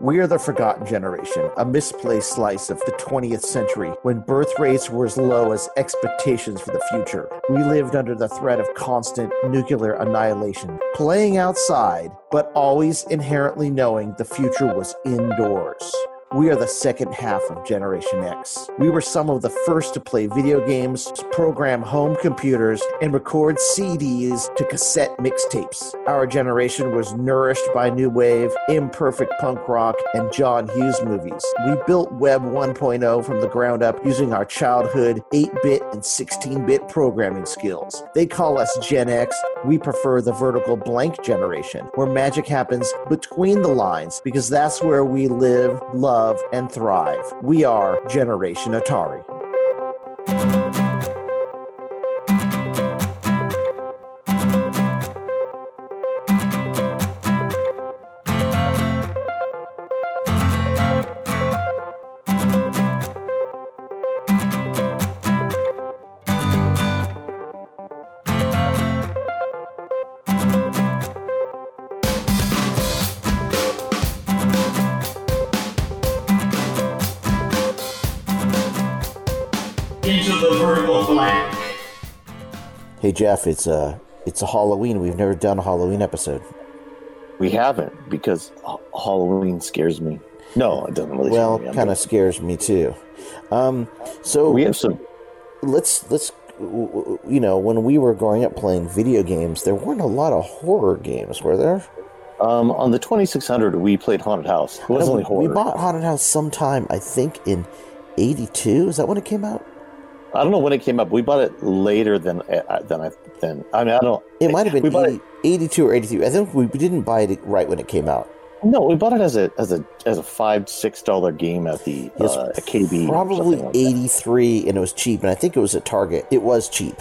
We are the forgotten generation, a misplaced slice of the 20th century when birth rates were as low as expectations for the future. We lived under the threat of constant nuclear annihilation, playing outside, but always inherently knowing the future was indoors. We are the second half of Generation X. We were some of the first to play video games, program home computers, and record CDs to cassette mixtapes. Our generation was nourished by new wave, imperfect punk rock, and John Hughes movies. We built Web 1.0 from the ground up using our childhood 8 bit and 16 bit programming skills. They call us Gen X. We prefer the vertical blank generation, where magic happens between the lines because that's where we live, love, and thrive. We are Generation Atari. Jeff, it's a it's a Halloween. We've never done a Halloween episode. We haven't because Ha- Halloween scares me. No, it doesn't really. Well, scare me. I'm kind of scares me too. Um, so We have some. let's let's you know when we were growing up playing video games, there weren't a lot of horror games, were there? Um, on the 2600, we played Haunted House. It wasn't No, only horror. we bought Haunted House sometime, I think in '82. Is that when it came out? I don't know when it came up. We bought it later than uh, than I than. I mean, I don't. It might have been bought 80, 82 or 83. I think we, didn't buy it right when it came out. No, we bought it as a as a as a five six dollar game at the It was uh, KB. probably like 83 and it was cheap and i think it was at target it was cheap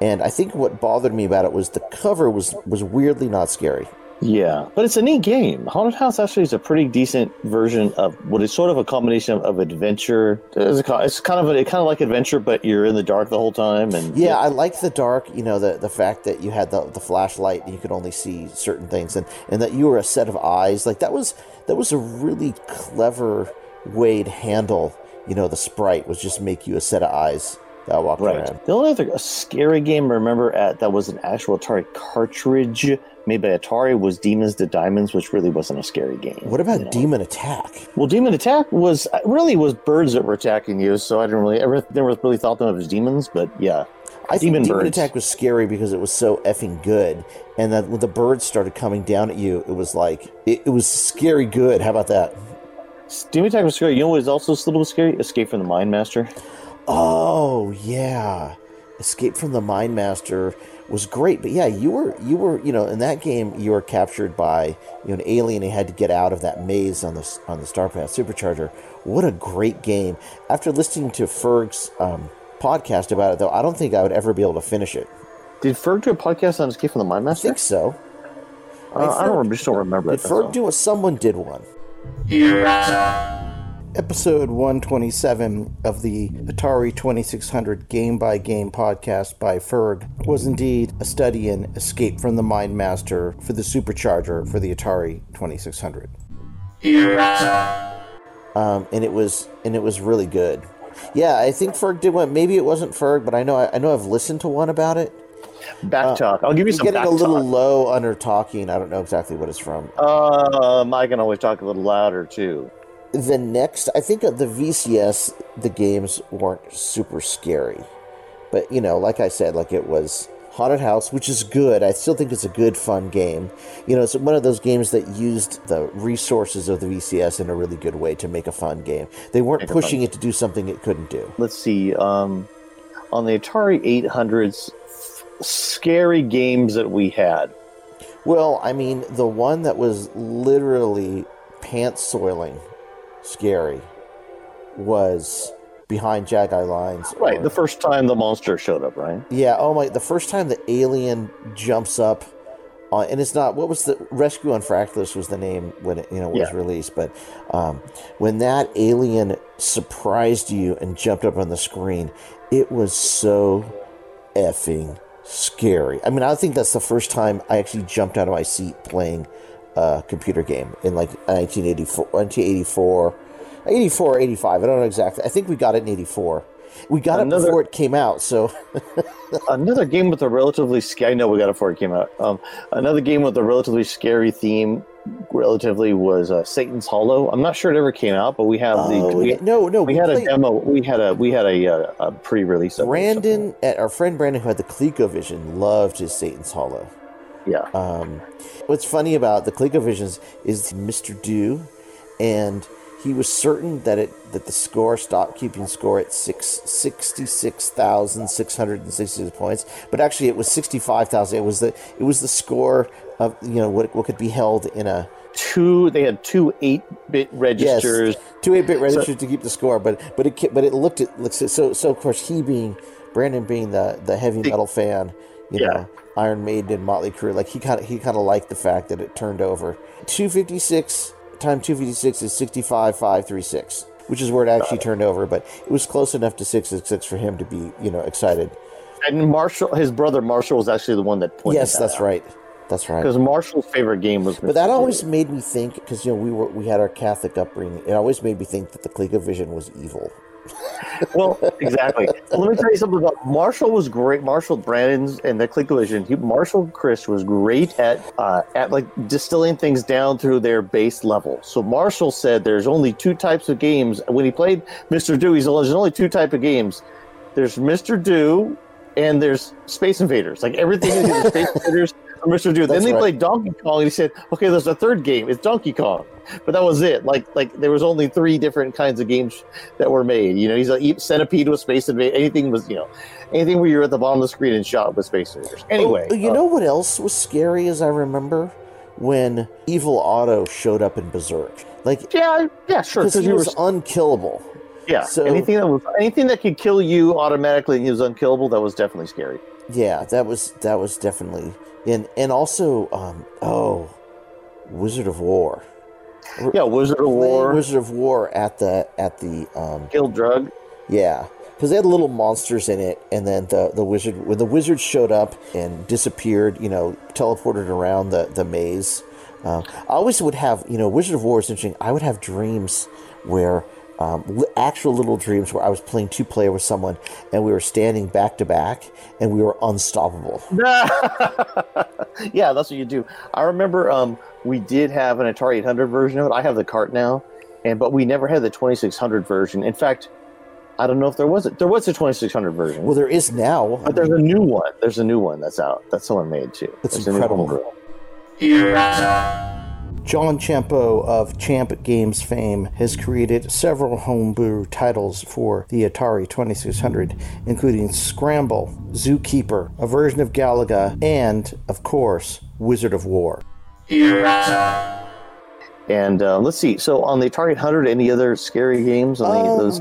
and i think what bothered me about it was the cover was was weirdly not scary Yeah, but it's a neat game. Haunted House actually is a pretty decent version of what is sort of a combination of, of adventure. It's, a, it's kind of a, kind of like adventure, but you're in the dark the whole time. And yeah i like the dark you know the the fact that you had the, the flashlight and you could only see certain things and and that you were a set of eyes like that was that was a really clever way to handle you know the sprite was just make you a set of eyes that walked Right. around The only other scary game I remember at that was an actual Atari cartridge made by Atari was Demons to Diamonds, which really wasn't a scary game. what about you know? demon attack Well, Demon Attack was really was birds that were attacking you, so I didn't really ever never really thought them as demons, but yeah. I Demon think Demon birds. Attack was scary because it was so effing good, and that when the birds started coming down at you, it was like it, it was scary good. How about that? Demon Attack was scary. You know what was also a little scary? Escape from the Mind Master. Oh yeah, Escape from the Mind Master was great, but yeah, you were you were you know in that game you were captured by you know an alien and had to get out of that maze on the on the Starpath Supercharger. What a great game! After listening to Ferg's um, podcast about it, though, I don't think I would ever be able to finish it. Did Ferg do a podcast on Escape from the Mind Master? I Master? think so. Uh, I don't remember. Just don't remember. Did it, that's Ferg all. do it? Someone did one. Errata. Episode 127 of the Atari 2600 Game by Game podcast by Ferg was indeed a study in Escape from the Mind Master for the Supercharger for the Atari 2600. Um, and it was and it was really good. Yeah, I think Ferg did one. Maybe it wasn't Ferg, but I know I know I've listened to one about it. Back talk. I'll give you some getting a little talk. low under talking. I don't know exactly what it's from. Um, I can always talk a little louder too. The next i think of the vcs the games weren't super scary but you know like i said like it was haunted house which is good i still think it's a good fun game you know it's one of those games that used the resources of the vcs in a really good way to make a fun game they weren't pushing it to do something it couldn't do Let's see. Um, on the Atari 800s, scary games that we had. well i mean the one that was literally pants soiling scary was behind Jaggi lines Right, or- the first time the monster showed up, right? Yeah. Oh my! The first time the alien jumps up, on, and it's not what was the Rescue on Fractalus was the name when it you know was Yeah. released, but um, when that alien surprised you and jumped up on the screen, it was so effing scary. I mean, I think that's the first time I actually jumped out of my seat playing uh, computer game in like 1984, 1984, 84 85. I don't know exactly. I think we got it in 84. We got Another- it before it came out, so Another game with a relatively scary. I know we got it before it came out. Um, another game with a relatively scary theme, relatively was uh, Satan's Hollow. I'm not sure it ever came out, but we have Oh, the we, no, no, we had a demo. We had a we had a, uh, a pre-release. of it Brandon, at our friend Brandon, who had the ColecoVision, loved his Satan's Hollow. Yeah. Um, what's funny about the ColecoVisions is Mr. Do, and he was certain that it that the score stopped keeping score at six sixty six thousand six hundred and sixty six points, but actually it was sixty five thousand. It was the it was the score of you know what what could be held in a Two. They had two eight-bit registers. Yes, two eight bit registers to keep the score, but but it but it looked at looks so so of course he being Brandon being the the heavy metal fan, you Yeah. know, Iron Maiden and Motley Crue, like he kind of he kind of liked the fact that it turned over. Two fifty six time two fifty six is sixty five five three six, which is where it actually turned over, but it was close enough to six six six for him to be you know excited. And Marshall, his brother Marshall, was actually the one that pointed. yes, that's right, that's right. Because Marshall's favorite game was. But that always made me think because you know we were we had our Catholic upbringing. It always made me think that the ColecoVision was evil. Well, exactly. Let me tell you something about Marshall. Was great. Marshall Brandon's and the ColecoVision. He, Marshall Chris was great at uh, at like distilling things down through their base level. So Marshall said there's only two types of games. When he played Mr. Do, he's only, there's only two type of games. There's Mr. Do, and there's Space Invaders. Like everything is Space Invaders or Mr. Do. Then That's they right. played Donkey Kong, and he said, "Okay, there's a third game. It's Donkey Kong." But that was it. Like like there was only three different kinds of games that were made. You know, he's like Centipede was Space Invaders. Anything was you know, anything where you're at the bottom of the screen and shot with Space Invaders. Anyway, Oh, you uh, know what else was scary as I remember when Evil Otto showed up in Berserk. Like yeah, yeah, sure. because Because he you were was unkillable. yeah. so- anything that was anything that could kill you automatically and he was unkillable. That was definitely scary. Yeah, that was that was definitely and and also um oh Wizard of Wor. Yeah, Wizard of Wor, Wizard of Wor at the at the um Kill Drug. Yeah, because they had little monsters in it, and then the the wizard when the wizard showed up and disappeared, you know, teleported around the the maze. Uh, I always would have, you know, Wizard of Wor is interesting. I would have dreams where um, actual little dreams where I was playing two player with someone, and we were standing back to back, and we were unstoppable. yeah, that's what you do. I remember um, we did have an Atari 800 version of it. I have the cart now, and but we never had the 2600 version. In fact, I don't know if there was it. There was a 2600 version, Well, there is now. but there's a new one. There's a new one that's out that someone made too. It's There's a new incredible. John Champeau of Champ Games fame has created several homebrew titles for the Atari 2600, including Scramble, Zookeeper, a version of Galaga, and, of course, Wizard of Wor. And uh, let's see. So on the Atari 800, any other scary games on the, Um, those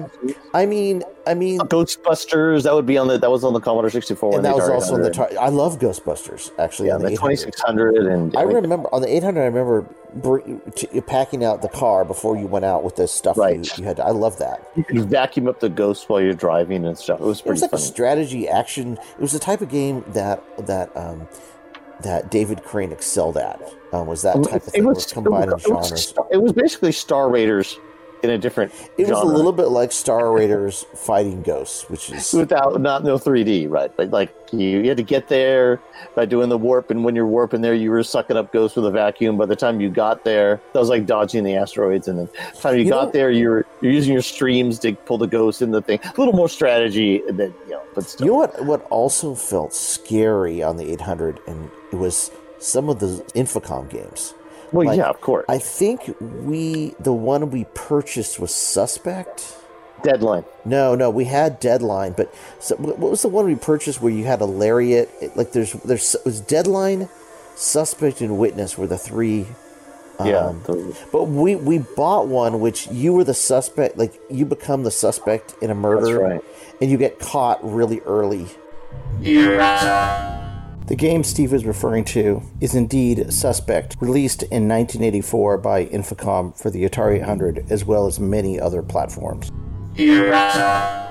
I mean, I mean, Ghostbusters? That would be on the that was on the Commodore 64. and that was also on the 800. Atari. I love Ghostbusters, actually, yeah, on the, the 800. 2600 and I remember on the 800. I remember br- t- packing out the car before you went out with this stuff Right. you, you had. To, I love that. you could vacuum up the ghosts while you're driving and stuff. It was It pretty was like a strategy action. It was the type of game that that um, that David Crane excelled at. Um, was that type of thing? where it's combining it was, genres. it was basically Star Raiders in a different It was a little bit like Star Raiders fighting ghosts, which is without not no 3D, right? But like you, you had to get there by doing the warp, and when you're warping there, you were sucking up ghosts with a vacuum. By the time you got there, that was like dodging the asteroids, and then by the time you, You got know- there, you're you're using your streams to pull the ghosts in the thing. A little more strategy, that you know, but still. you know what? What also felt scary on the 800, and it was some of the Infocom games. well, like- yeah, of course. I think we the one we purchased was Suspect. Deadline. No, no, we had Deadline, but so, what what was the one we purchased where you had a lariat? It- Like there's there's it was Deadline, Suspect, and Witness were the three. Yeah, um, but we we bought one which you were the suspect. Like you become the suspect in a murder, that's right. and you get caught really early. Errata. The game Steve is referring to is indeed Suspect, released in 1984 by Infocom for the Atari 800 as well as many other platforms.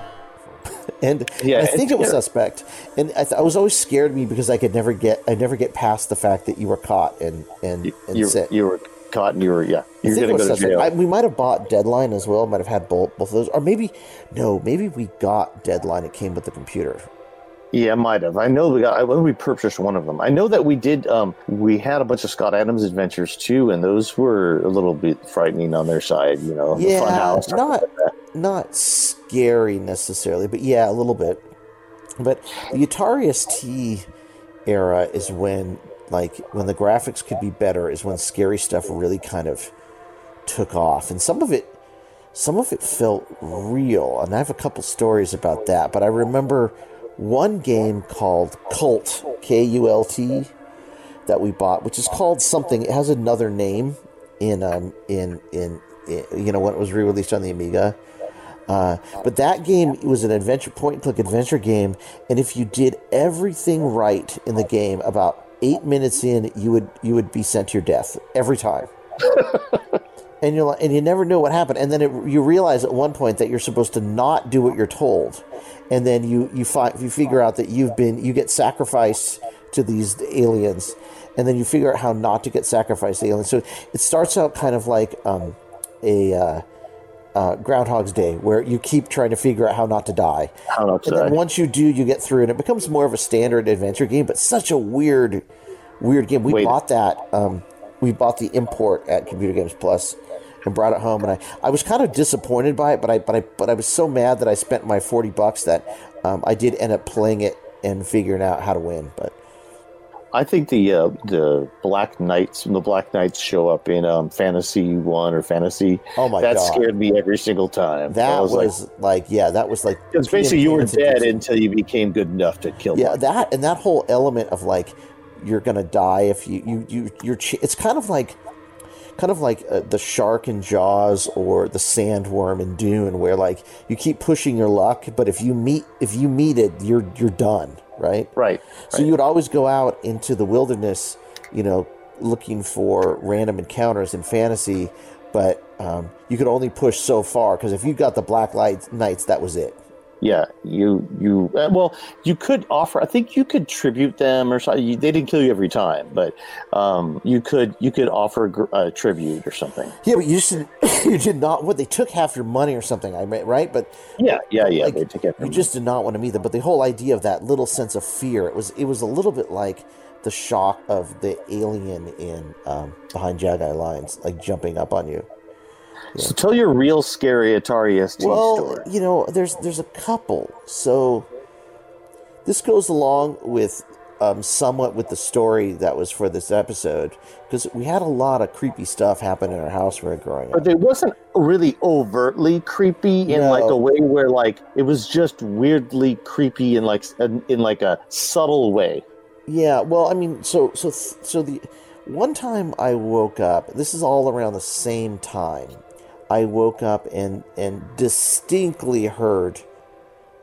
And Yeah, I think it was suspect. And I, th- I was always scared of me because I could never get I never get past the fact that you were caught and and and You, sit. you were caught and you were yeah. You're gonna go to jail. I, we might have bought Deadline as well. Might have had both both of those, or maybe no, maybe we got Deadline. It came with the computer. Yeah, might have. I know we got. I know we purchased one of them. I know that we did. Um, we had a bunch of Scott Adams adventures too, and those were a little bit frightening on their side. You know, Yeah, house. not like not scary necessarily, but yeah, a little bit. But the Atari ST era is when like when the graphics could be better is when scary stuff really kind of took off. And some of it some of it felt real. And I have a couple stories about that, but I remember one game called Kult, K U L T that we bought, which is called something. It has another name in um in in, in you know when it was re-released on the Amiga. Uh, but that game was an adventure point and click adventure game, and if you did everything right in the game, about eight minutes in, you would you would be sent to your death every time. and you're like, and you never know what happened, and then it, you realize at one point that you're supposed to not do what you're told, and then you you find you figure out that you've been you get sacrificed to these aliens, and then you figure out how not to get sacrificed to aliens. So it starts out kind of like um, a uh, uh, Groundhog's Day, where you keep trying to figure out how not to die. How not to And then once you do, you get through, and it becomes more of a standard adventure game. But such a weird, weird game. We Wait. bought that. Um, we bought the import at Computer Games Plus and brought it home, and I, I was kind of disappointed by it, but I but I but I was so mad that I spent my forty bucks that um, I did end up playing it and figuring out how to win. But I think the uh, the Black Knights, the Black Knights show up in um, Phantasie One or Phantasie. Oh my that God. scared me every single time. that I was, was, like, like, yeah, that was like because basically you were dead until you became good enough to kill. Yeah, them. that and that whole element of like you're gonna die if you you you you're. It's kind of like kind of like uh, the shark in Jaws or the sandworm in Dune, where like you keep pushing your luck, but if you meet if you meet it, you're you're done, right? right. So you would always go out into the wilderness, you know, looking for random encounters in Phantasie, but um, you could only push so far because if you got the Black Light Knights, that was it. Yeah, you you uh, well, you could offer. I think you could tribute them or something. You, they didn't kill you every time, but um, you could you could offer gr- a tribute or something. Yeah, but you just didn't, you did not. What they took half your money or something, I mean, right? But Yeah, yeah, yeah. like, they it you from just did not want to meet them. But the whole idea of that little sense of fear, it was it was a little bit like the shock of the alien in um, Behind Jaggi Lines, like jumping up on you. So tell your real scary Atari ST Well, story. you know, there's there's a couple. So this goes along with um, somewhat with the story that was for this episode because we had a lot of creepy stuff happen in our house when we were growing up. But it wasn't really overtly creepy in No. like a way where like it was just weirdly creepy in like in, in like a subtle way. Yeah, well, I mean, so so so the one time I woke up, this is all around the same time. I woke up and and distinctly heard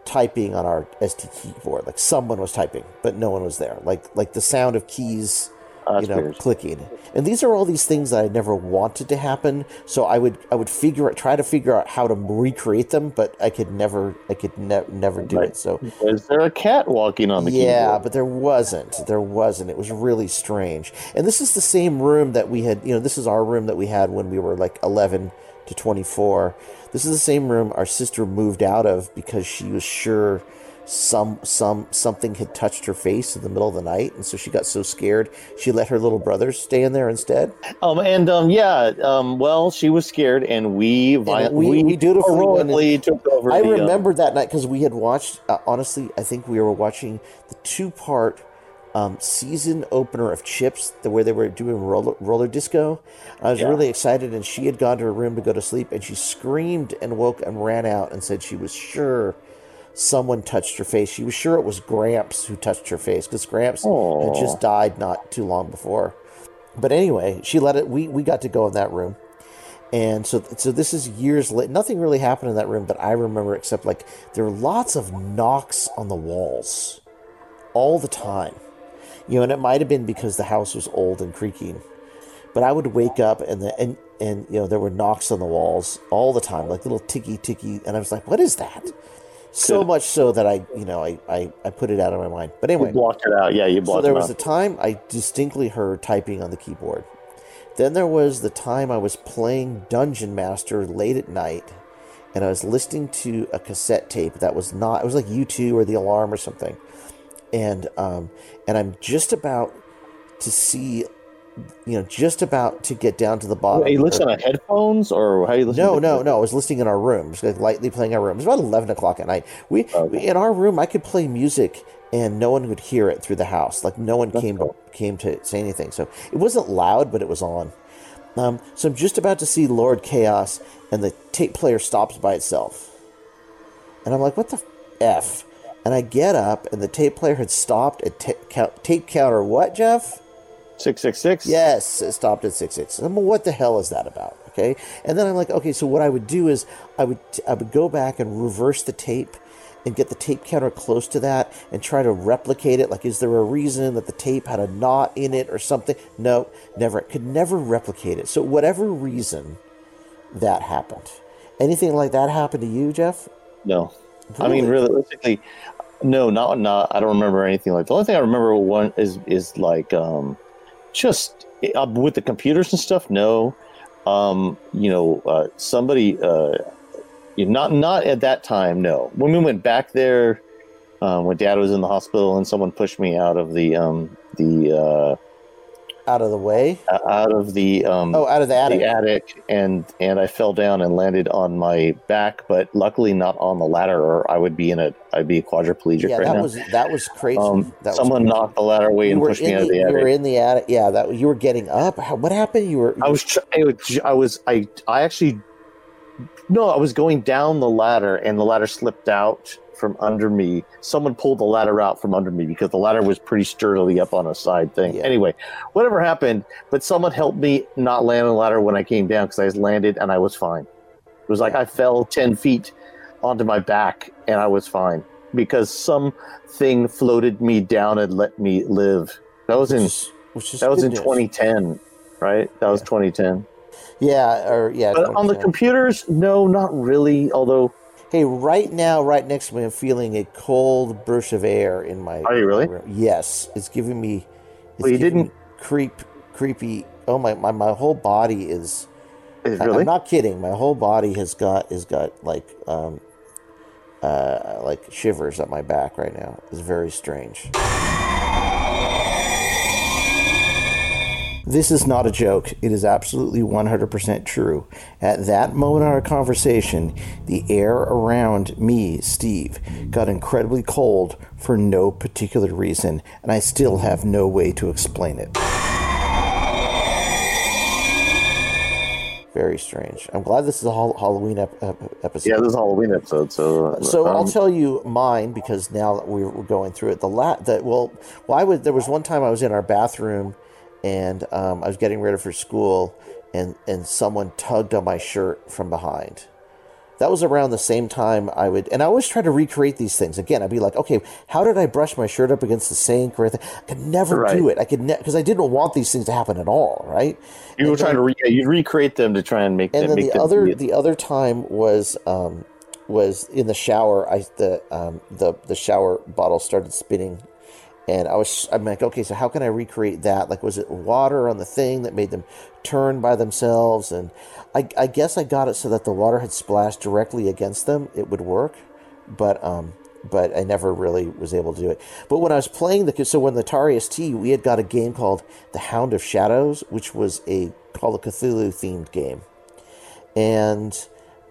typing on our ST keyboard. Like someone was typing, but no one was there. Like like the sound of keys, Oh, you know, weird. clicking. And these are all these things that I never wanted to happen. So I would I would figure try to figure out how to recreate them, but I could never I could ne- never do Right. it. So Was there a cat walking on the keyboard? yeah, keyboard? but there wasn't. There wasn't. It was really strange. And this is the same room that we had, you know, this is our room that we had when we were like 11 to 24. This is the same room our sister moved out of because she was sure some some something had touched her face in the middle of the night and so she got so scared she let her little brother stay in there instead. Um, and um, yeah, um, well, she was scared, and we violently we- we, dutifully took over. I the, um, remember that night because we had watched. Uh, honestly, I think we were watching the two-part um, season opener of Chips, the where they were doing roller, roller disco. I was Yeah. really excited, and she had gone to her room to go to sleep, and she screamed and woke and ran out and said she was sure someone touched her face. She was sure it was Gramps who touched her face because Gramps had just died not too long before. But anyway, she let it. We we got to go in that room. And so, so this is years late. Nothing really happened in that room, but I remember except like there were lots of knocks on the walls, all the time. You know, and it might have been because the house was old and creaking. But I would wake up and the and and you know there were knocks on the walls all the time, like little ticky ticky, and I was like, "What is that?" so much so that I, you know, I, I, I put it out of my mind. But anyway, You blocked it out. Yeah, you blocked. so there was out. a time I distinctly heard typing on the keyboard. Then there was the time I was playing Dungeon Master late at night, and I was listening to a cassette tape that was not. It was like U2 or The Alarm or something, and um, and I'm just about to see, you know, just about to get down to the bottom. Wait, you listen on headphones or how you listen? No, to no, no. I was listening in our room, just like lightly playing our room. It's about eleven o'clock at night. We, Okay. we in our room, I could play music and no one would hear it through the house. Like no one That's came cool. to, came to say anything. So it wasn't loud, but it was on. Um, so I'm just about to see Lord Chaos, and the tape player stops by itself, and I'm like, "What the f?" And I get up, and the tape player had stopped at ta- count, tape counter. What, Jeff? Six six six. Yes, it stopped at six six. I'm, like, what the hell is that about? Okay, and then I'm like, okay, so what I would do is I would I would go back and reverse the tape and get the tape counter close to that and try to replicate it. Like, is there a reason that the tape had a knot in it or something? No, never. Could never replicate it. So whatever reason that happened, anything like that happened to you, Jeff? No. I mean, realistically, no, not not. I don't remember anything like. The only thing I remember one is is like um, just uh, with the computers and stuff. No, um, you know, uh, somebody, uh, not not at that time. No, when we went back there, um, when Dad was in the hospital and someone pushed me out of the um the uh, out of the way. out of the um Oh, out of the attic. the attic and and I fell down and landed on my back, but luckily not on the ladder, or I would be in a I'd be a quadriplegic yeah, right that now. was that was crazy. um, that was someone crazy. knocked the ladder away You and pushed me out of the You attic. were in the attic. Yeah, that you were getting up. How, what happened? You were. I was tr- I was I was I I actually no, I was going down the ladder and the ladder slipped out from under me. Someone pulled the ladder out from under me because the ladder was pretty sturdily up on a side thing. Yeah. Anyway, whatever happened, but someone helped me not land on the ladder when I came down because I landed and I was fine. It was like I fell ten feet onto my back and I was fine because something floated me down and let me live. That was in which is, that was in news. 2010, right? That was 2010. Yeah, or yeah. But on the computers, no, not really. Although, Hey, right now, right next to me, I'm feeling a cold brush of air in my. Are you really? room. Yes, it's giving me. It's Well, you didn't- creep, creepy. Oh my, my, my whole body is. is I- really I'm not kidding. My whole body has got has got like um, uh, like shivers up my back right now. It's very strange. This is not a joke. It is absolutely 100% true. At that moment in our conversation, the air around me, Steve, got incredibly cold for no particular reason, and I still have no way to explain it. Very strange. I'm glad this is a Halloween ep- ep- episode. yeah, this is a Halloween episode. So, uh, So I'll um, tell you mine because now that we're, going through it, the la- that well, well, I would. There was one time I was in our bathroom, and um, I was getting ready for school, and and someone tugged on my shirt from behind. That was around the same time I would, and I always try to recreate these things. Again, I'd be like, okay, how did I brush my shirt up against the sink or anything? I could never do it. I could because I didn't want these things to happen at all, right? you were and trying to re- you recreate them to try and make and them. then the other the other time was um was in the shower i the um the the shower bottle started spinning and i was i'm like okay so how can i recreate that like was it water on the thing that made them turn by themselves and i i guess i got it so that the water had splashed directly against them it would work but um but I never really was able to do it. But when I was playing the so when the Atari ST, we had got a game called The Hound of Shadows, which was a Call of Cthulhu themed game, and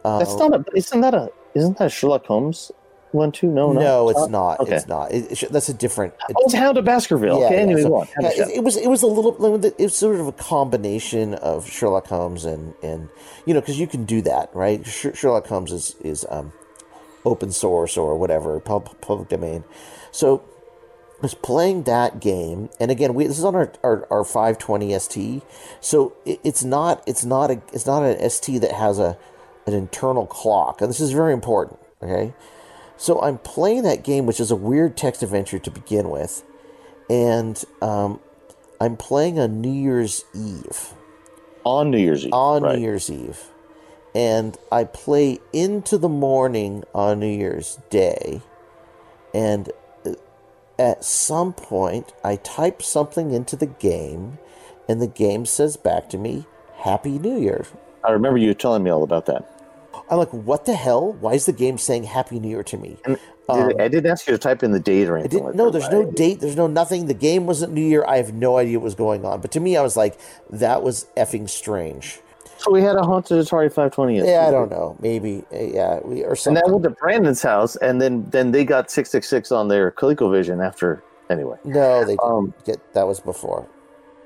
uh, That's not a. Isn't that a? Isn't that a Sherlock Holmes one too? No, no, no, it's not. Okay. It's not. It, it, that's a different. Oh, it's Hound of Baskerville. okay, anyway, so- go on. Hound yeah, it, it was it was a little it was sort of a combination of Sherlock Holmes and and you know because you can do that right. Sh- Sherlock Holmes is is um, open source or whatever pub, public domain. So I was playing that game, and again, we this is on our our, our 520 ST. So it, it's not it's not a it's not an ST that has a an internal clock, and this is very important. Okay, so I'm playing that game, which is a weird text adventure to begin with, and um, I'm playing on New Year's Eve on New Year's Eve. on right. New Year's Eve, and I play into the morning on New Year's Day, and uh, at some point I type something into the game, and the game says back to me, Happy New Year. I remember you telling me all about that. I'm like, what the hell? Why is the game saying Happy New Year to me? Did- I didn't ask you to type in the date or I anything. didn't like that, There's no date. There's no nothing. The game wasn't New Year. I have no idea what was going on. But to me, I was like, that was effing strange. So we had a haunted Atari 520. Yeah, I don't know. Maybe. uh, Yeah, we or And something. that went to Brandon's house, and then then they got 666 on their ColecoVision after. Anyway, no, they didn't Um, get. That was before.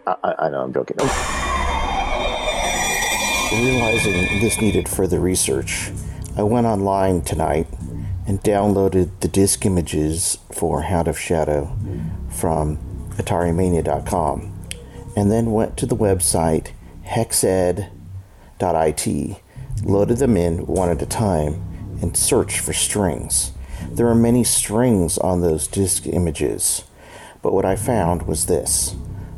I, I I know I'm joking. Realizing this needed further research, I went online tonight and downloaded the disk images for Hound of Shadow from AtariMania.com and then went to the website hexed.it, loaded them in one at a time, and searched for strings. There are many strings on those disk images, but what I found was this.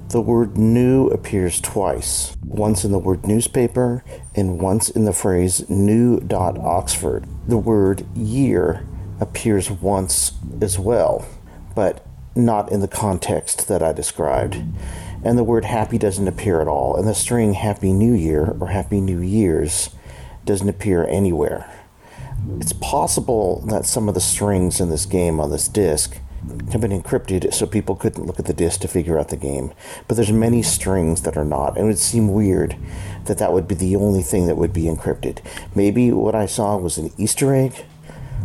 The word new appears twice, once in the word newspaper and once in the phrase new.oxford. The word year appears once as well, but not in the context that I described. And the word happy doesn't appear at all, and the string happy new year or happy new years doesn't appear anywhere. It's possible that some of the strings in this game on this disc have been encrypted so people couldn't look at the disc to figure out the game. But there's many strings that are not, and it would seem weird that that would be the only thing that would be encrypted. Maybe what I saw was an Easter egg,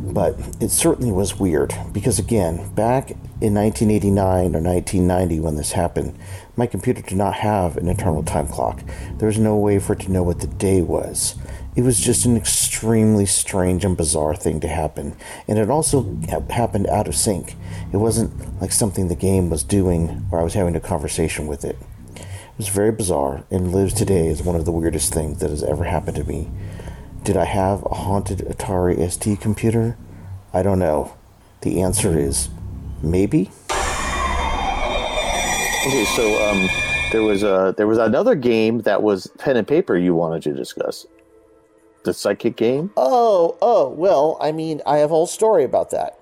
but it certainly was weird because again, back in 1989 or 1990 when this happened, my computer did not have an internal time clock. There was no way for it to know what the day was. It was just an extremely strange and bizarre thing to happen, and it also happened out of sync. It wasn't like something the game was doing or I was having a conversation with it. It was very bizarre and lives today as one of the weirdest things that has ever happened to me. Did I have a haunted Atari ST computer? I don't know. The answer is maybe. Okay, so um, there was a there was another game that was pen and paper you wanted to discuss. The psychic game. Oh, oh, well, I mean, I have a whole story about that.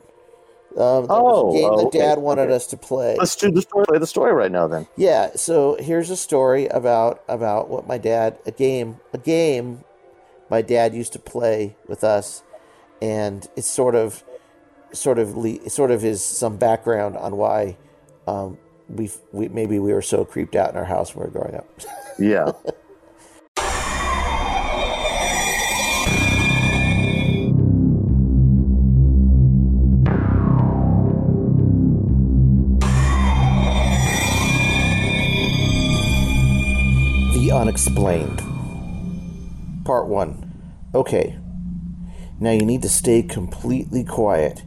Um, Oh, game oh, that okay, Dad wanted okay. us to play. Let's do the story. Play the story right now, then. Yeah, so here's a story about about what my dad a game a game my dad used to play with us, and it's sort of sort of le- sort of is some background on why um, we we maybe we were so creeped out in our house when we were growing up. Yeah. Unexplained. Part 1. Okay. Now you need to stay completely quiet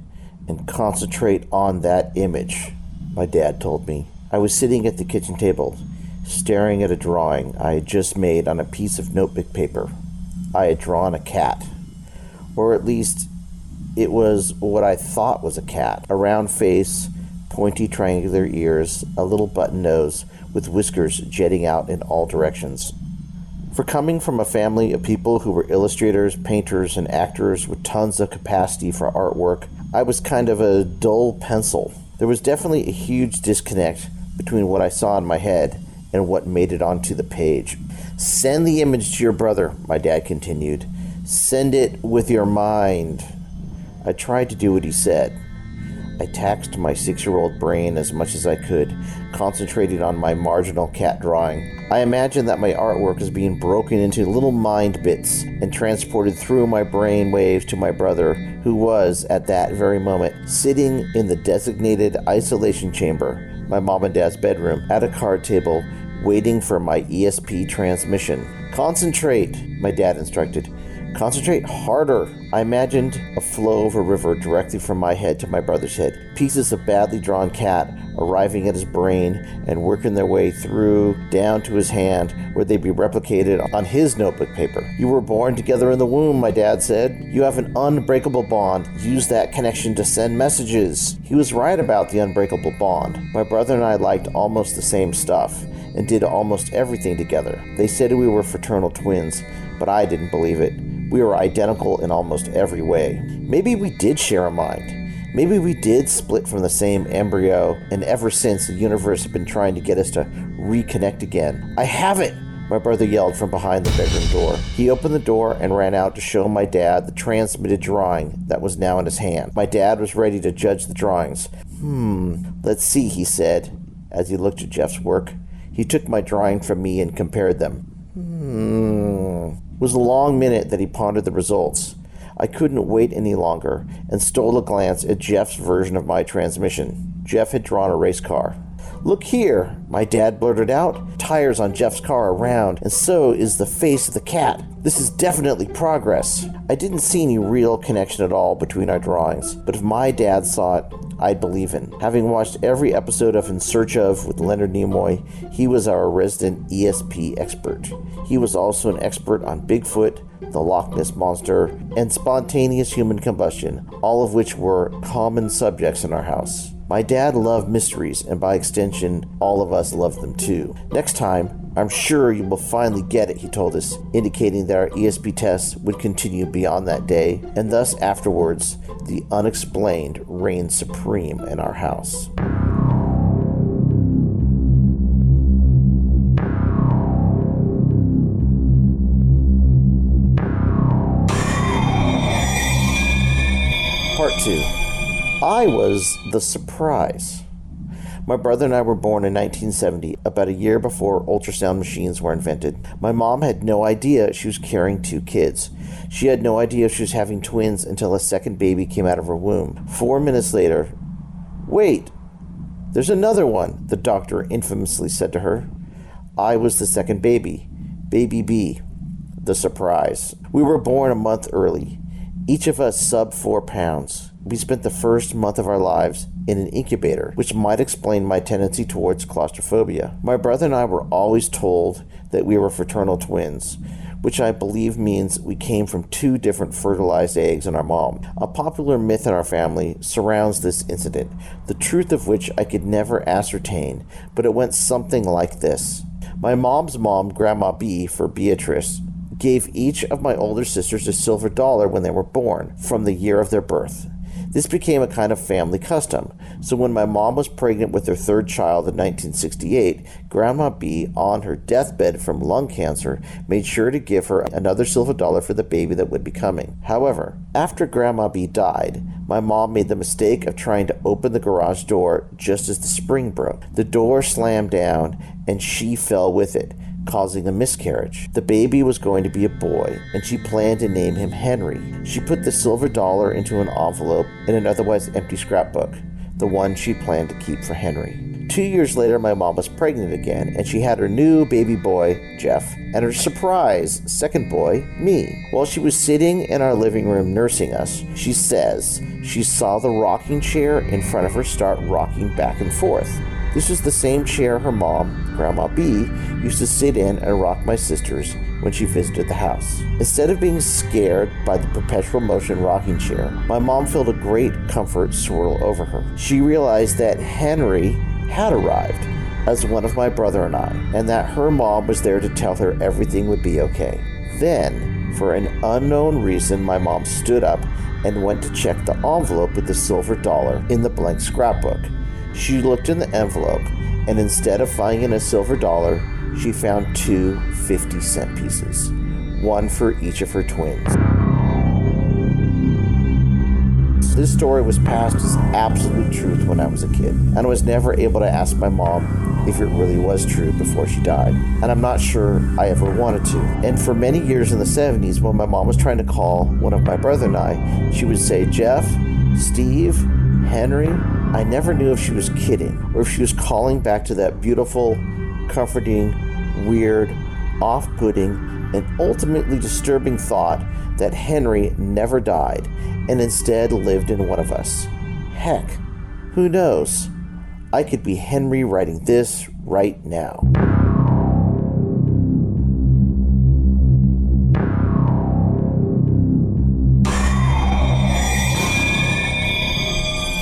and concentrate on that image, my dad told me. I was sitting at the kitchen table, staring at a drawing I had just made on a piece of notebook paper. I had drawn a cat. Or at least it was what I thought was a cat. A round face, pointy triangular ears, a little button nose with whiskers jetting out in all directions. For coming from a family of people who were illustrators, painters, and actors with tons of capacity for artwork, I was kind of a dull pencil. There was definitely a huge disconnect between what I saw in my head and what made it onto the page. Send the image to your brother, my dad continued. Send it with your mind. I tried to do what he said. I taxed my six year old brain as much as I could, concentrating on my marginal cat drawing. I imagine that my artwork is being broken into little mind bits and transported through my brain waves to my brother, who was, at that very moment, sitting in the designated isolation chamber, my mom and dad's bedroom, at a card table, waiting for my ESP transmission. Concentrate, my dad instructed. Concentrate harder. I imagined a flow of a river directly from my head to my brother's head. Pieces of badly drawn cat arriving at his brain and working their way through down to his hand where they'd be replicated on his notebook paper. You were born together in the womb, my dad said. You have an unbreakable bond. Use that connection to send messages. He was right about the unbreakable bond. My brother and I liked almost the same stuff and did almost everything together. They said we were fraternal twins, but I didn't believe it. We were identical in almost every way. Maybe we did share a mind. Maybe we did split from the same embryo, and ever since the universe had been trying to get us to reconnect again. I have it! My brother yelled from behind the bedroom door. He opened the door and ran out to show my dad the transmitted drawing that was now in his hand. My dad was ready to judge the drawings. Hmm, let's see, he said as he looked at Jeff's work. He took my drawing from me and compared them. Hmm. Was a long minute that he pondered the results. I couldn't wait any longer and stole a glance at Jeff's version of my transmission. Jeff had drawn a race car. Look here, my dad blurted out. Tires on Jeff's car are round, and so is the face of the cat. This is definitely progress. I didn't see any real connection at all between our drawings, but if my dad saw it, I'd believe in. Having watched every episode of In Search of with Leonard Nimoy, he was our resident ESP expert. He was also an expert on Bigfoot, the Loch Ness Monster, and spontaneous human combustion, all of which were common subjects in our house. My dad loved mysteries, and by extension, all of us loved them too. Next time, I'm sure you will finally get it, he told us, indicating that our ESP tests would continue beyond that day, and thus afterwards, the unexplained reigned supreme in our house. Part 2 I was the surprise. My brother and I were born in 1970, about a year before ultrasound machines were invented. My mom had no idea she was carrying two kids. She had no idea she was having twins until a second baby came out of her womb. Four minutes later, wait, there's another one, the doctor infamously said to her. I was the second baby, baby B, the surprise. We were born a month early, each of us sub four pounds. We spent the first month of our lives in an incubator, which might explain my tendency towards claustrophobia. My brother and I were always told that we were fraternal twins, which I believe means we came from two different fertilized eggs in our mom. A popular myth in our family surrounds this incident, the truth of which I could never ascertain, but it went something like this. My mom's mom, Grandma B for Beatrice, gave each of my older sisters a silver dollar when they were born, from the year of their birth. This became a kind of family custom. So when my mom was pregnant with her third child in 1968, Grandma B, on her deathbed from lung cancer, made sure to give her another silver dollar for the baby that would be coming. However, after Grandma B died, my mom made the mistake of trying to open the garage door just as the spring broke. The door slammed down and she fell with it causing a miscarriage. The baby was going to be a boy, and she planned to name him Henry. She put the silver dollar into an envelope in an otherwise empty scrapbook, the one she planned to keep for Henry. Two years later, my mom was pregnant again, and she had her new baby boy, Jeff, and her surprise second boy, me. While she was sitting in our living room nursing us, she says she saw the rocking chair in front of her start rocking back and forth. This was the same chair her mom, Grandma B, used to sit in and rock my sisters when she visited the house. Instead of being scared by the perpetual motion rocking chair, my mom felt a great comfort swirl over her. She realized that Henry had arrived as one of my brother and I, and that her mom was there to tell her everything would be okay. Then, for an unknown reason, my mom stood up and went to check the envelope with the silver dollar in the blank scrapbook. She looked in the envelope, and instead of finding a silver dollar, she found two 50 cent pieces, one for each of her twins. This story was passed as absolute truth when I was a kid, and I was never able to ask my mom if it really was true before she died. And I'm not sure I ever wanted to. And for many years in the 70s, when my mom was trying to call one of my brother and I, she would say, Jeff, Steve, Henry, I never knew if she was kidding or if she was calling back to that beautiful, comforting, weird, off putting, and ultimately disturbing thought that Henry never died and instead lived in one of us. Heck, who knows? I could be Henry writing this right now.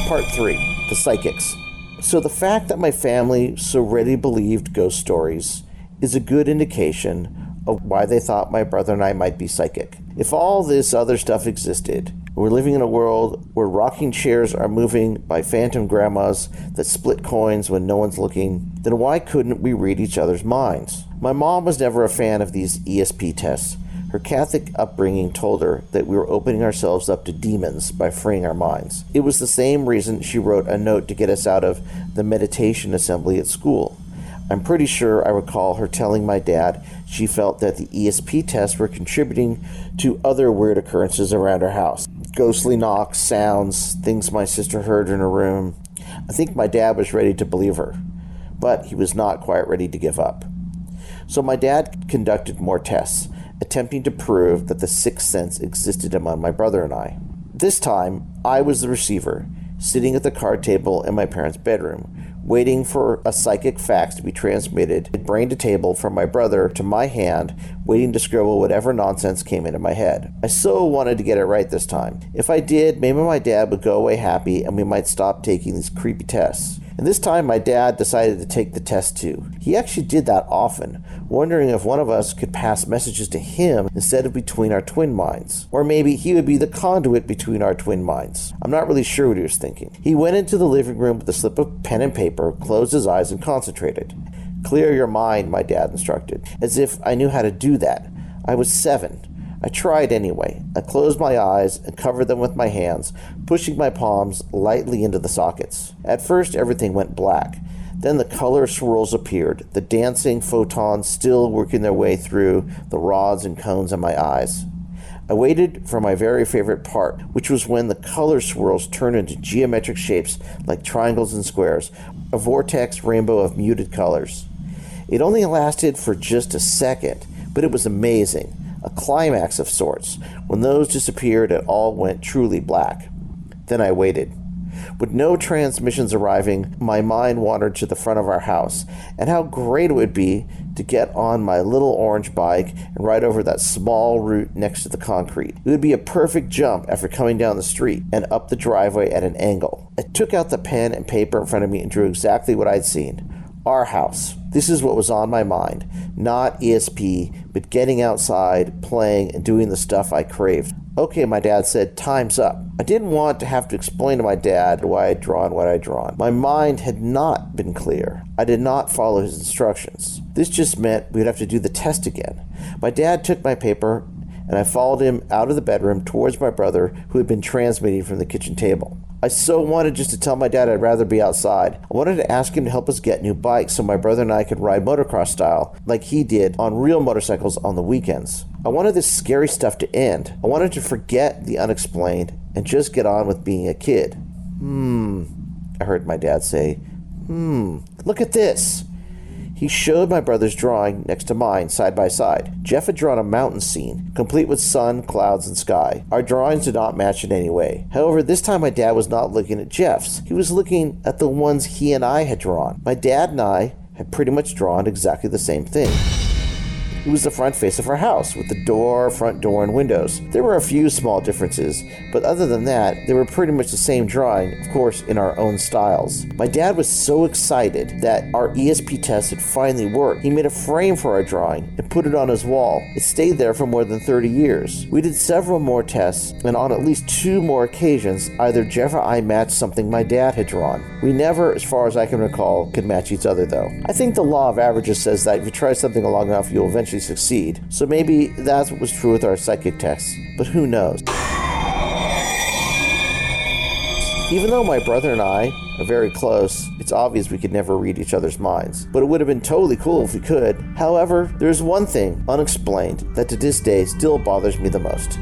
Part 3 The Psychics. So, the fact that my family so readily believed ghost stories is a good indication of why they thought my brother and I might be psychic. If all this other stuff existed, we're living in a world where rocking chairs are moving by phantom grandmas that split coins when no one's looking, then why couldn't we read each other's minds? My mom was never a fan of these ESP tests. Her Catholic upbringing told her that we were opening ourselves up to demons by freeing our minds. It was the same reason she wrote a note to get us out of the meditation assembly at school. I'm pretty sure I recall her telling my dad she felt that the ESP tests were contributing to other weird occurrences around our house ghostly knocks, sounds, things my sister heard in her room. I think my dad was ready to believe her, but he was not quite ready to give up. So my dad conducted more tests, attempting to prove that the sixth sense existed among my brother and I. This time, I was the receiver, sitting at the card table in my parents' bedroom, waiting for a psychic fax to be transmitted brain to table from my brother to my hand, waiting to scribble whatever nonsense came into my head. I so wanted to get it right this time. If I did, maybe my dad would go away happy and we might stop taking these creepy tests. And this time, my dad decided to take the test too. He actually did that often, wondering if one of us could pass messages to him instead of between our twin minds. Or maybe he would be the conduit between our twin minds. I'm not really sure what he was thinking. He went into the living room with a slip of pen and paper, closed his eyes, and concentrated. Clear your mind, my dad instructed, as if I knew how to do that. I was seven. I tried anyway. I closed my eyes and covered them with my hands, pushing my palms lightly into the sockets. At first, everything went black. Then the color swirls appeared, the dancing photons still working their way through the rods and cones in my eyes. I waited for my very favorite part, which was when the color swirls turned into geometric shapes like triangles and squares, a vortex rainbow of muted colors. It only lasted for just a second, but it was amazing a climax of sorts. When those disappeared, it all went truly black. Then I waited. With no transmissions arriving, my mind wandered to the front of our house, and how great it would be to get on my little orange bike and ride over that small route next to the concrete. It would be a perfect jump after coming down the street and up the driveway at an angle. I took out the pen and paper in front of me and drew exactly what I'd seen our house. This is what was on my mind. Not ESP, but getting outside, playing, and doing the stuff I craved. Okay, my dad said, time's up. I didn't want to have to explain to my dad why I'd drawn what I'd drawn. My mind had not been clear. I did not follow his instructions. This just meant we'd have to do the test again. My dad took my paper, and I followed him out of the bedroom towards my brother, who had been transmitting from the kitchen table. I so wanted just to tell my dad I'd rather be outside. I wanted to ask him to help us get new bikes so my brother and I could ride motocross style like he did on real motorcycles on the weekends. I wanted this scary stuff to end. I wanted to forget the unexplained and just get on with being a kid. Hmm, I heard my dad say. Hmm, look at this. He showed my brother's drawing next to mine, side by side. Jeff had drawn a mountain scene, complete with sun, clouds, and sky. Our drawings did not match in any way. However, this time my dad was not looking at Jeff's. He was looking at the ones he and I had drawn. My dad and I had pretty much drawn exactly the same thing. It was the front face of our house, with the door, front door, and windows. There were a few small differences, but other than that, they were pretty much the same drawing, of course, in our own styles. My dad was so excited that our ESP test had finally worked. He made a frame for our drawing and put it on his wall. It stayed there for more than 30 years. We did several more tests, and on at least two more occasions, either Jeff or I matched something my dad had drawn. We never, as far as I can recall, could match each other, though. I think the law of averages says that if you try something long enough, you'll eventually eventually succeed. So maybe that's what was true with our psychic tests. But who knows? Even though my brother and I are very close, it's obvious we could never read each other's minds. But it would have been totally cool if we could. However, there's one thing, unexplained, that to this day still bothers me the most.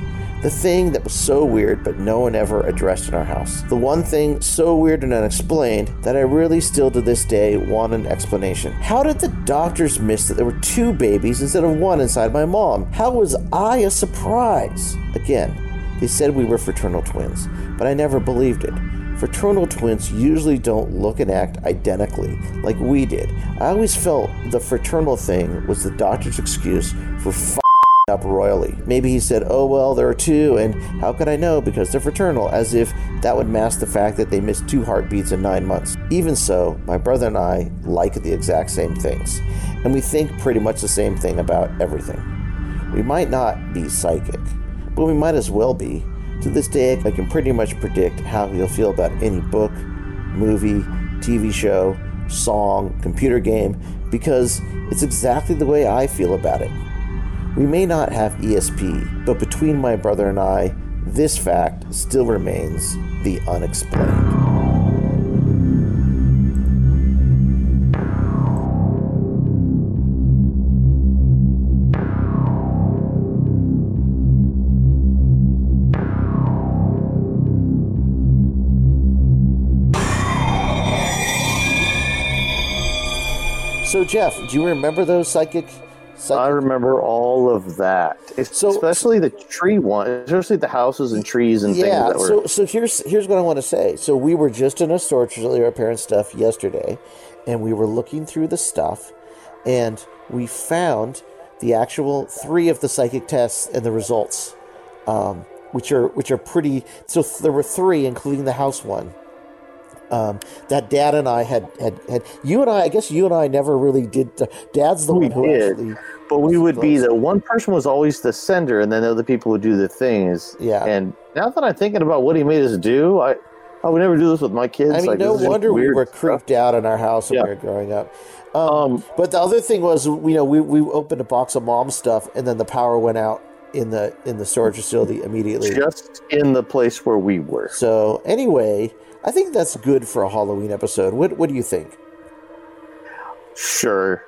The thing that was so weird but no one ever addressed in our house. The one thing so weird and unexplained that I really still to this day want an explanation. How did the doctors miss that there were two babies instead of one inside my mom? How was I a surprise? Again, they said we were fraternal twins, but I never believed it. Fraternal twins usually don't look and act identically like we did. I always felt the fraternal thing was the doctor's excuse for f- up royally. Maybe he said, Oh, well, there are two, and how could I know because they're fraternal, as if that would mask the fact that they missed two heartbeats in nine months. Even so, my brother and I like the exact same things, and we think pretty much the same thing about everything. We might not be psychic, but we might as well be. To this day, I can pretty much predict how he'll feel about any book, movie, TV show, song, computer game, because it's exactly the way I feel about it. We may not have ESP, but between my brother and I, this fact still remains the unexplained. So, Jeff, do you remember those psychic? I remember all of that, So- especially the tree one, especially the houses and trees and yeah. things that were. So, so here's here's what I want to say. So we were just in a store to our parents' stuff yesterday, and we were looking through the stuff, and we found the actual three of the psychic tests and the results, um, which are which are pretty. So there were three, including the house one. Um, that Dad and I had, had had you and I. I guess you and I never really did. Dad's the We one who did. actually. but we would be the one person was always the sender, and then the other people would do the things. Yeah. And now that I'm thinking about what he made us do, I I would never do this with my kids. I mean, like, no wonder we were stuff. creeped out in our house when Yeah. we were growing up. Um, Um, but the other thing was, you know, we, we opened a box of mom stuff, and then the power went out in the in the storage facility immediately. just in the place where we were. So anyway, I think that's good for a Halloween episode. What what do you think? Sure.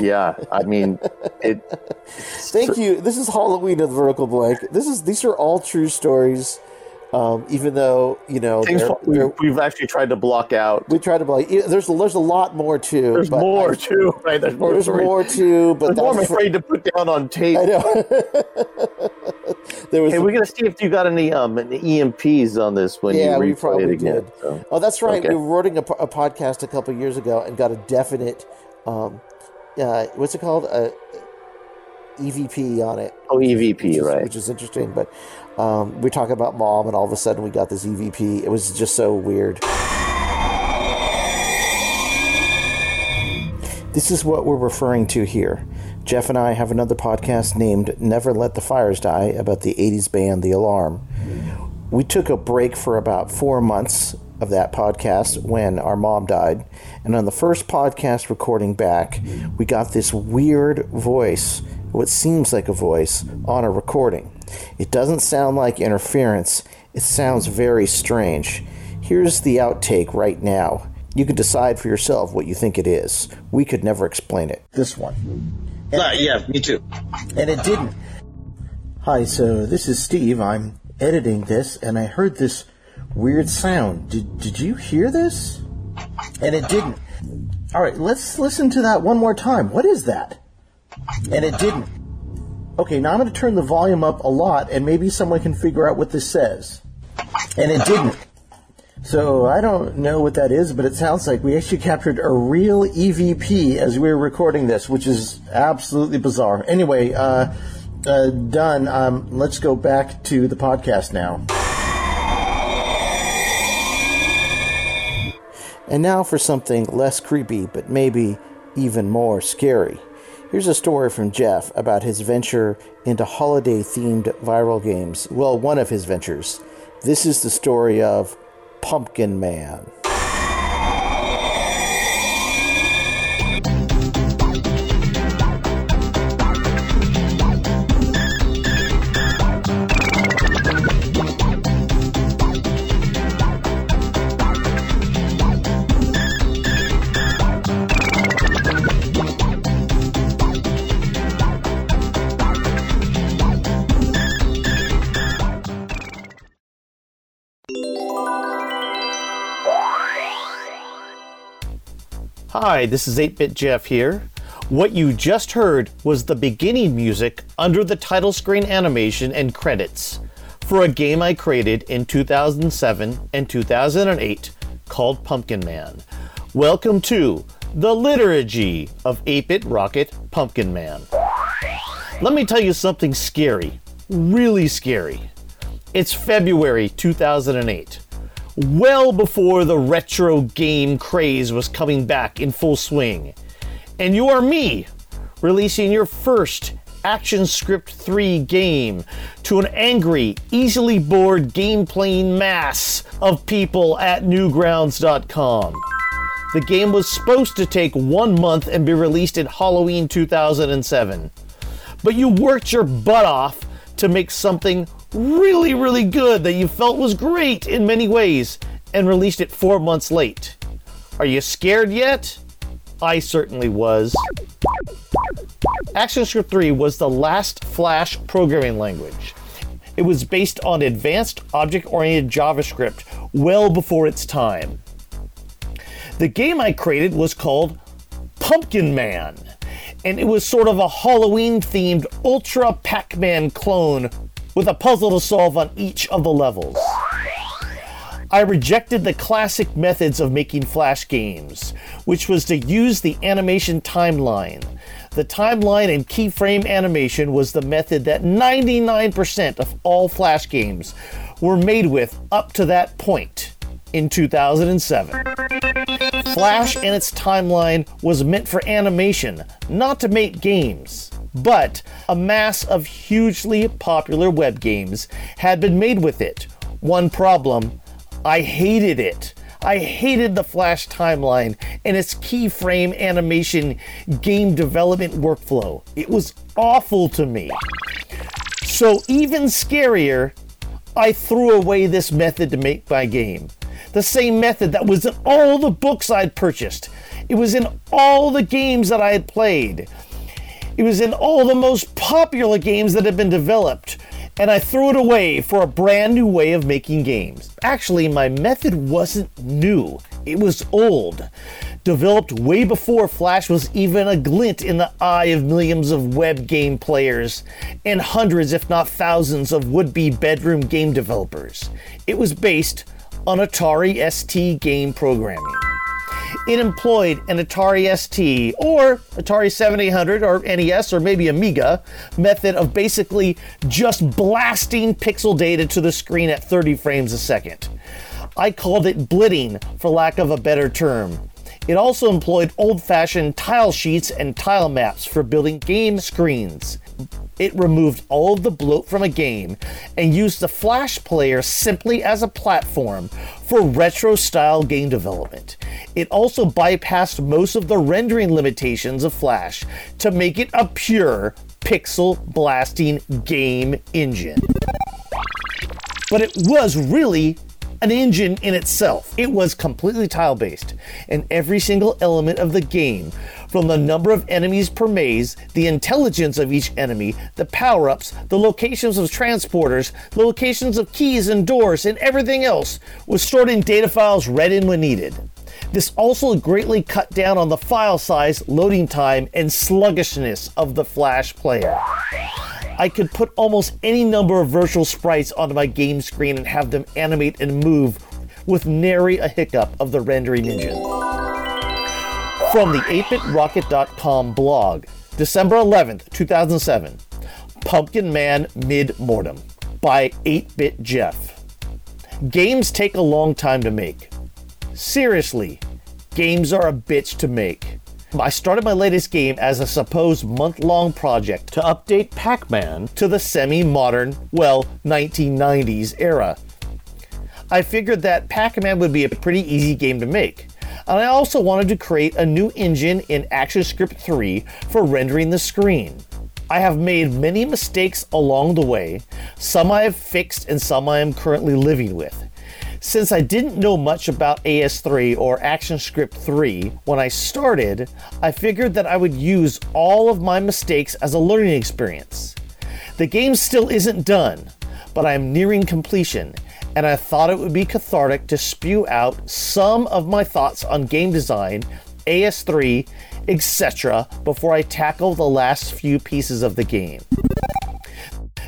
Yeah. I mean, it. Thank you. This is Halloween of the Vertical Blank. This is these are all true stories. Um, even though you know they're- we, they're- we've actually tried to block out. we tried to block. there's there's a lot more too. There's more I- too, right? There's more. there's stories. more too, but There's more I'm afraid to put down on tape. I know. there was Hey, we're gonna see if you got any um EMPs on this when Yeah, you we probably it again. did. So. Oh, that's right. Okay. We were recording a, a podcast a couple years ago and got a definite, um, uh, what's it called? Uh, EVP on it. Oh, which EVP, is, right? Which is interesting. But um, we talk about mom, and all of a sudden we got this EVP. It was just so weird. This is what we're referring to here. Jeff and I have another podcast named Never Let the Fires Die about the 80s band The Alarm. We took a break for about four months of that podcast when our mom died. And on the first podcast recording back, we got this weird voice, what seems like a voice, on a recording. It doesn't sound like interference, it sounds very strange. Here's the outtake right now. You can decide for yourself what you think it is. We could never explain it. This one. Uh, yeah, me too. And it didn't. Hi, so this is Steve. I'm editing this, and I heard this weird sound. Did, did you hear this? And it didn't. All right, let's listen to that one more time. What is that? And it didn't. Okay, now I'm going to turn the volume up a lot, and maybe someone can figure out what this says. And it didn't. So I don't know what that is, but it sounds like we actually captured a real EVP as we were recording this, which is absolutely bizarre. Anyway, uh, uh, done. Um, let's go back to the podcast now. And now for something less creepy, but maybe even more scary. Here's a story from Jeff about his venture into holiday themed viral games. Well, one of his ventures. This is the story of Pumpkin Man. Hi, this is 8 Bit Jeff here. What you just heard was the beginning music under the title screen animation and credits for a game I created in 2007 and 2008 called Pumpkin Man. Welcome to the liturgy of 8 Bit Rocket Pumpkin Man. Let me tell you something scary, really scary. It's February 2008 well before the retro game craze was coming back in full swing. And you are me, releasing your first ActionScript 3 game to an angry, easily bored game playing mass of people at Newgrounds.com. The game was supposed to take one month and be released in Halloween 2007. But you worked your butt off to make something really, really good that you felt was great in many ways and released it four months late. Are you scared yet? I certainly was. ActionScript 3 was the last Flash programming language. It was based on advanced object oriented JavaScript well before its time. The game I created was called Pumpkin Man, and it was sort of a Halloween themed Ultra Pac Man clone with a puzzle to solve on each of the levels. I rejected the classic methods of making Flash games, which was to use the animation timeline. The timeline and keyframe animation was the method that 99% of all Flash games were made with up to that point in 2007. Flash and its timeline was meant for animation, not to make games. But a mass of hugely popular web games had been made with it. One problem I hated it. I hated the Flash timeline and its keyframe animation game development workflow. It was awful to me. So, even scarier, I threw away this method to make my game. The same method that was in all the books I'd purchased. It was in all the games that I had played. It was in all the most popular games that had been developed and I threw it away for a brand new way of making games. Actually, my method wasn't new, it was old. Developed way before Flash was even a glint in the eye of millions of web game players and hundreds, if not thousands, of would be bedroom game developers. It was based on Atari ST game programming it employed an Atari ST or Atari 7800 or NES or maybe Amiga method of basically just blasting pixel data to the screen at 30 frames a second. I called it blitting for lack of a better term. It also employed old fashioned tile sheets and tile maps for building game screens. It removed all of the bloat from a game and used the Flash player simply as a platform for retro style game development. It also bypassed most of the rendering limitations of Flash to make it a pure pixel blasting game engine. But it was really an engine in itself. It was completely tile based, and every single element of the game from the number of enemies per maze, the intelligence of each enemy, the power ups, the locations of transporters, the locations of keys and doors, and everything else was stored in data files read in when needed. This also greatly cut down on the file size, loading time, and sluggishness of the Flash player. I could put almost any number of virtual sprites onto my game screen and have them animate and move with nary a hiccup of the rendering engine. From the 8bitrocket.com blog, December 11th, 2007, Pumpkin Man Mid Mortem by 8bit Jeff. Games take a long time to make. Seriously, games are a bitch to make. I started my latest game as a supposed month long project to update Pac Man to the semi modern, well, 1990s era. I figured that Pac Man would be a pretty easy game to make. And I also wanted to create a new engine in ActionScript 3 for rendering the screen. I have made many mistakes along the way, some I have fixed and some I am currently living with. Since I didn't know much about AS3 or ActionScript 3 when I started, I figured that I would use all of my mistakes as a learning experience. The game still isn't done, but I am nearing completion and I thought it would be cathartic to spew out some of my thoughts on game design, AS3, etc., before I tackle the last few pieces of the game.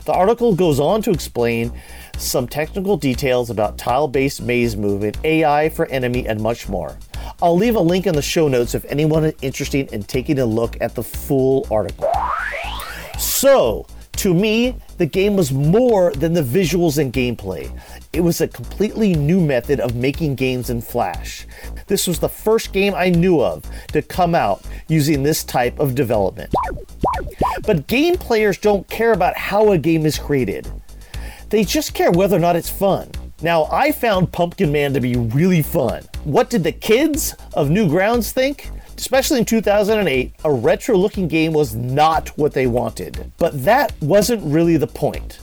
The article goes on to explain some technical details about tile based maze movement, AI for enemy, and much more. I'll leave a link in the show notes if anyone is interested in taking a look at the full article. So, To me, the game was more than the visuals and gameplay. It was a completely new method of making games in Flash. This was the first game I knew of to come out using this type of development. But game players don't care about how a game is created, they just care whether or not it's fun. Now, I found Pumpkin Man to be really fun. What did the kids of Newgrounds think? Especially in 2008, a retro looking game was not what they wanted. But that wasn't really the point.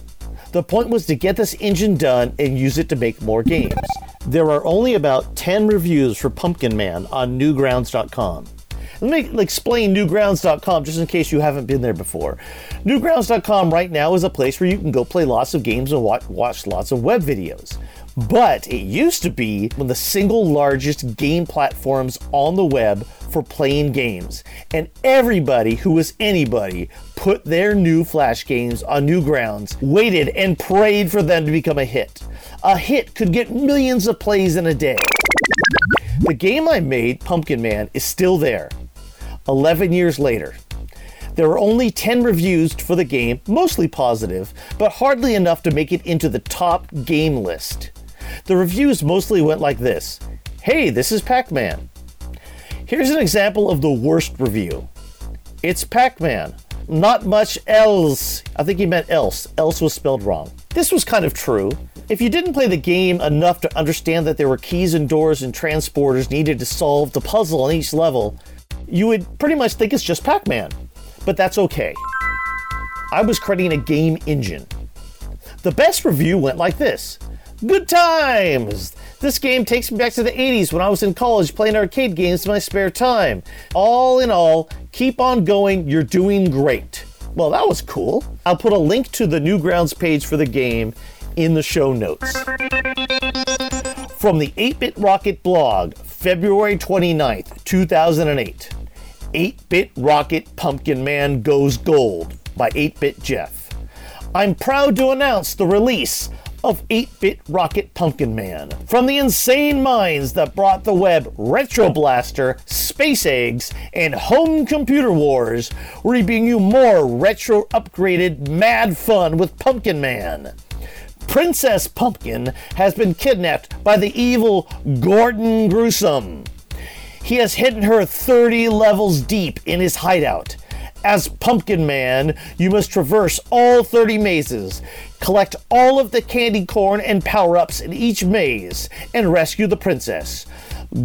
The point was to get this engine done and use it to make more games. There are only about 10 reviews for Pumpkin Man on Newgrounds.com. Let me explain newgrounds.com just in case you haven't been there before. Newgrounds.com right now is a place where you can go play lots of games and watch, watch lots of web videos. But it used to be one of the single largest game platforms on the web for playing games. And everybody who was anybody put their new Flash games on Newgrounds, waited and prayed for them to become a hit. A hit could get millions of plays in a day. The game I made, Pumpkin Man, is still there. 11 years later. There were only 10 reviews for the game, mostly positive, but hardly enough to make it into the top game list. The reviews mostly went like this Hey, this is Pac Man. Here's an example of the worst review It's Pac Man. Not much else. I think he meant else. Else was spelled wrong. This was kind of true. If you didn't play the game enough to understand that there were keys and doors and transporters needed to solve the puzzle on each level, you would pretty much think it's just Pac Man. But that's okay. I was creating a game engine. The best review went like this Good times! This game takes me back to the 80s when I was in college playing arcade games in my spare time. All in all, keep on going, you're doing great. Well, that was cool. I'll put a link to the Newgrounds page for the game in the show notes. From the 8 Bit Rocket blog, February 29th, 2008. 8 Bit Rocket Pumpkin Man Goes Gold by 8 Bit Jeff. I'm proud to announce the release of 8 Bit Rocket Pumpkin Man. From the insane minds that brought the web Retro Blaster, Space Eggs, and Home Computer Wars, we're bringing you more retro upgraded mad fun with Pumpkin Man. Princess Pumpkin has been kidnapped by the evil Gordon Gruesome. He has hidden her 30 levels deep in his hideout. As Pumpkin Man, you must traverse all 30 mazes, collect all of the candy corn and power ups in each maze, and rescue the princess.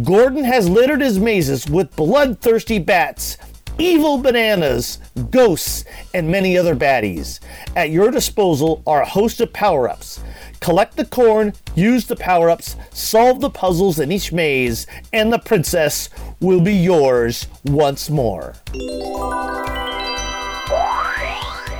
Gordon has littered his mazes with bloodthirsty bats, evil bananas, ghosts, and many other baddies. At your disposal are a host of power ups. Collect the corn, use the power ups, solve the puzzles in each maze, and the princess will be yours once more.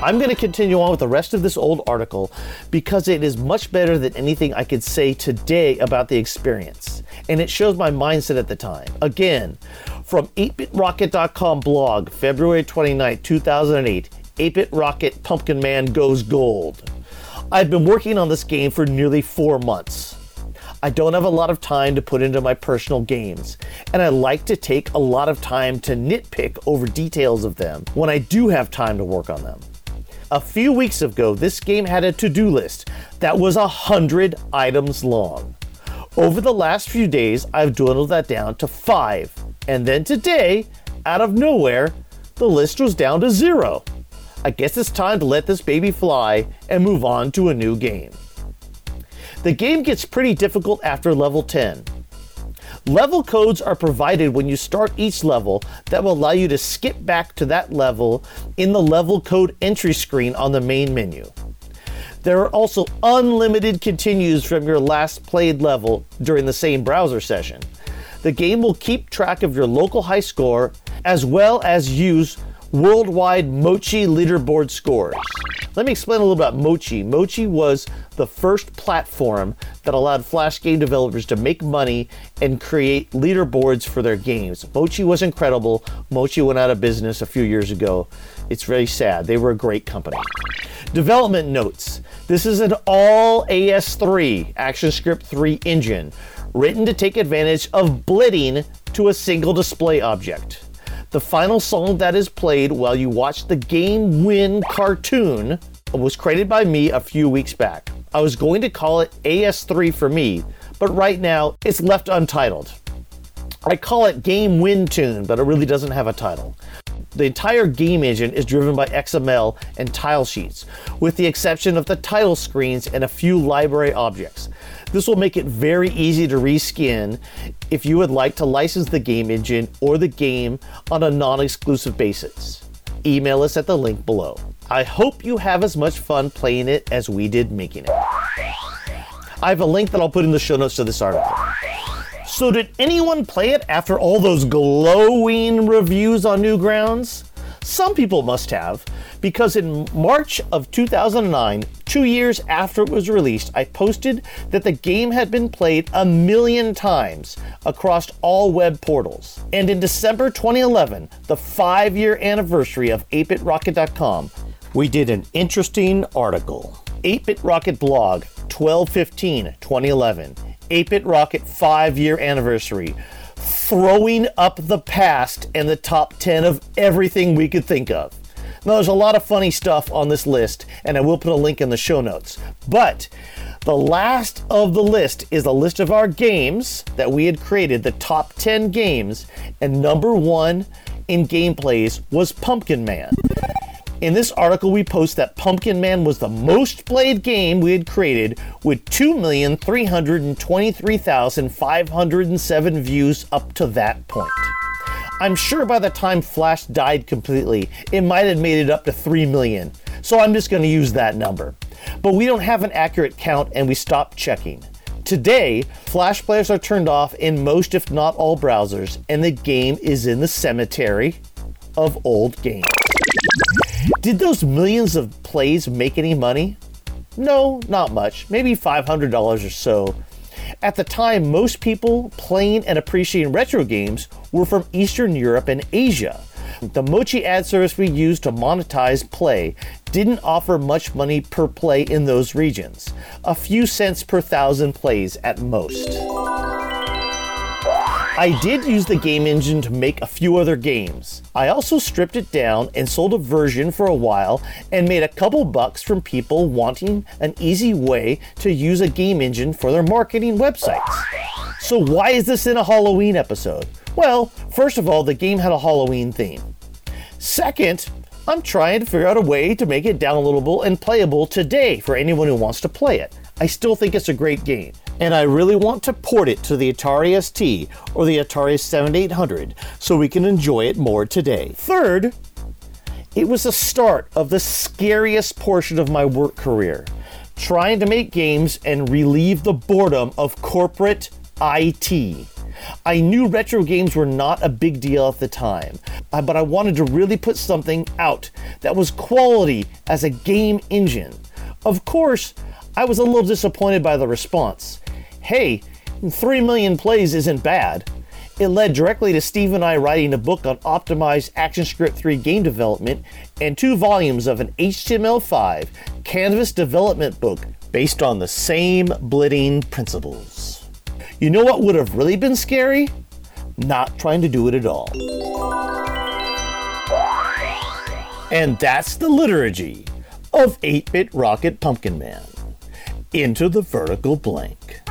I'm going to continue on with the rest of this old article because it is much better than anything I could say today about the experience. And it shows my mindset at the time. Again, from 8bitrocket.com blog, February 29, 2008, 8bit Rocket Pumpkin Man Goes Gold. I've been working on this game for nearly four months. I don't have a lot of time to put into my personal games, and I like to take a lot of time to nitpick over details of them when I do have time to work on them. A few weeks ago, this game had a to do list that was a hundred items long. Over the last few days, I've dwindled that down to five, and then today, out of nowhere, the list was down to zero. I guess it's time to let this baby fly and move on to a new game. The game gets pretty difficult after level 10. Level codes are provided when you start each level that will allow you to skip back to that level in the level code entry screen on the main menu. There are also unlimited continues from your last played level during the same browser session. The game will keep track of your local high score as well as use worldwide Mochi leaderboard scores. Let me explain a little about Mochi. Mochi was the first platform that allowed Flash game developers to make money and create leaderboards for their games. Mochi was incredible. Mochi went out of business a few years ago. It's very sad. They were a great company. Development notes. This is an all AS3 ActionScript 3 engine written to take advantage of blitting to a single display object. The final song that is played while you watch the game win cartoon was created by me a few weeks back. I was going to call it AS3 for me, but right now it's left untitled. I call it Game Win Tune, but it really doesn't have a title. The entire game engine is driven by XML and tile sheets, with the exception of the title screens and a few library objects. This will make it very easy to reskin if you would like to license the game engine or the game on a non exclusive basis. Email us at the link below. I hope you have as much fun playing it as we did making it. I have a link that I'll put in the show notes to this article. So, did anyone play it after all those glowing reviews on Newgrounds? Some people must have, because in March of 2009, two years after it was released, I posted that the game had been played a million times across all web portals. And in December 2011, the five year anniversary of 8bitrocket.com, we did an interesting article. 8bit Rocket blog, 1215 2011. 8-Bit Rocket 5 year anniversary, throwing up the past and the top 10 of everything we could think of. Now, there's a lot of funny stuff on this list, and I will put a link in the show notes. But the last of the list is a list of our games that we had created, the top 10 games, and number one in gameplays was Pumpkin Man. In this article, we post that Pumpkin Man was the most played game we had created with 2,323,507 views up to that point. I'm sure by the time Flash died completely, it might have made it up to 3 million, so I'm just going to use that number. But we don't have an accurate count and we stopped checking. Today, Flash players are turned off in most, if not all, browsers, and the game is in the cemetery of old games. Did those millions of plays make any money? No, not much. Maybe $500 or so. At the time, most people playing and appreciating retro games were from Eastern Europe and Asia. The Mochi ad service we used to monetize play didn't offer much money per play in those regions, a few cents per thousand plays at most. I did use the game engine to make a few other games. I also stripped it down and sold a version for a while and made a couple bucks from people wanting an easy way to use a game engine for their marketing websites. So, why is this in a Halloween episode? Well, first of all, the game had a Halloween theme. Second, I'm trying to figure out a way to make it downloadable and playable today for anyone who wants to play it. I still think it's a great game, and I really want to port it to the Atari ST or the Atari 7800 so we can enjoy it more today. Third, it was the start of the scariest portion of my work career trying to make games and relieve the boredom of corporate IT. I knew retro games were not a big deal at the time, uh, but I wanted to really put something out that was quality as a game engine. Of course, I was a little disappointed by the response. Hey, 3 million plays isn't bad. It led directly to Steve and I writing a book on optimized ActionScript 3 game development and two volumes of an HTML5 canvas development book based on the same blitting principles. You know what would have really been scary? Not trying to do it at all. And that's the liturgy of 8 Bit Rocket Pumpkin Man into the vertical blank.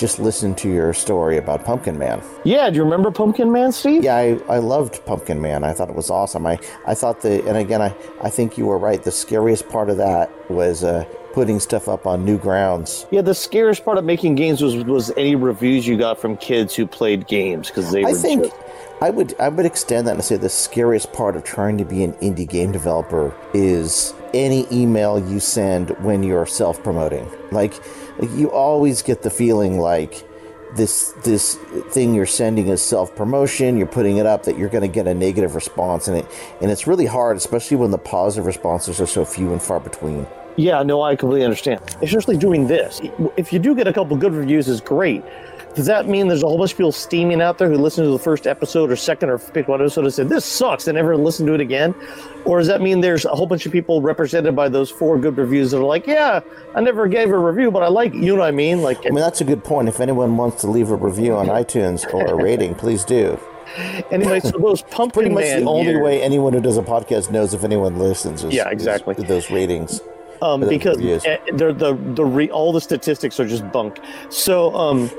Just listened to your story about Pumpkin Man. Yeah, do you remember Pumpkin Man, Steve? Yeah, I, I loved Pumpkin Man. I thought it was awesome. I, I thought the, and again, I, I think you were right. The scariest part of that was uh, putting stuff up on Newgrounds. Yeah, the scariest part of making games was was any reviews you got from kids who played games because they I were think just- I would I would extend that and say the scariest part of trying to be an indie game developer is any email you send when you're self promoting. Like, like you always get the feeling like this this thing you're sending is self promotion. You're putting it up that you're going to get a negative response, and it and it's really hard, especially when the positive responses are so few and far between. Yeah, no, I completely understand. Especially doing this. If you do get a couple good reviews, is great. Does that mean there's a whole bunch of people steaming out there who listened to the first episode or second or pick one episode and said this sucks and never listen to it again? Or does that mean there's a whole bunch of people represented by those four good reviews that are like, yeah, I never gave a review, but I like it. You know what I mean? Like, I mean, that's a good point. If anyone wants to leave a review on iTunes or a rating, please do. anyway, so those pumpkin Pretty much the only years- way anyone who does a podcast knows if anyone listens. Is, Yeah, is exactly. those ratings. um, because eh, they're the the re, all the statistics are just bunk. So um,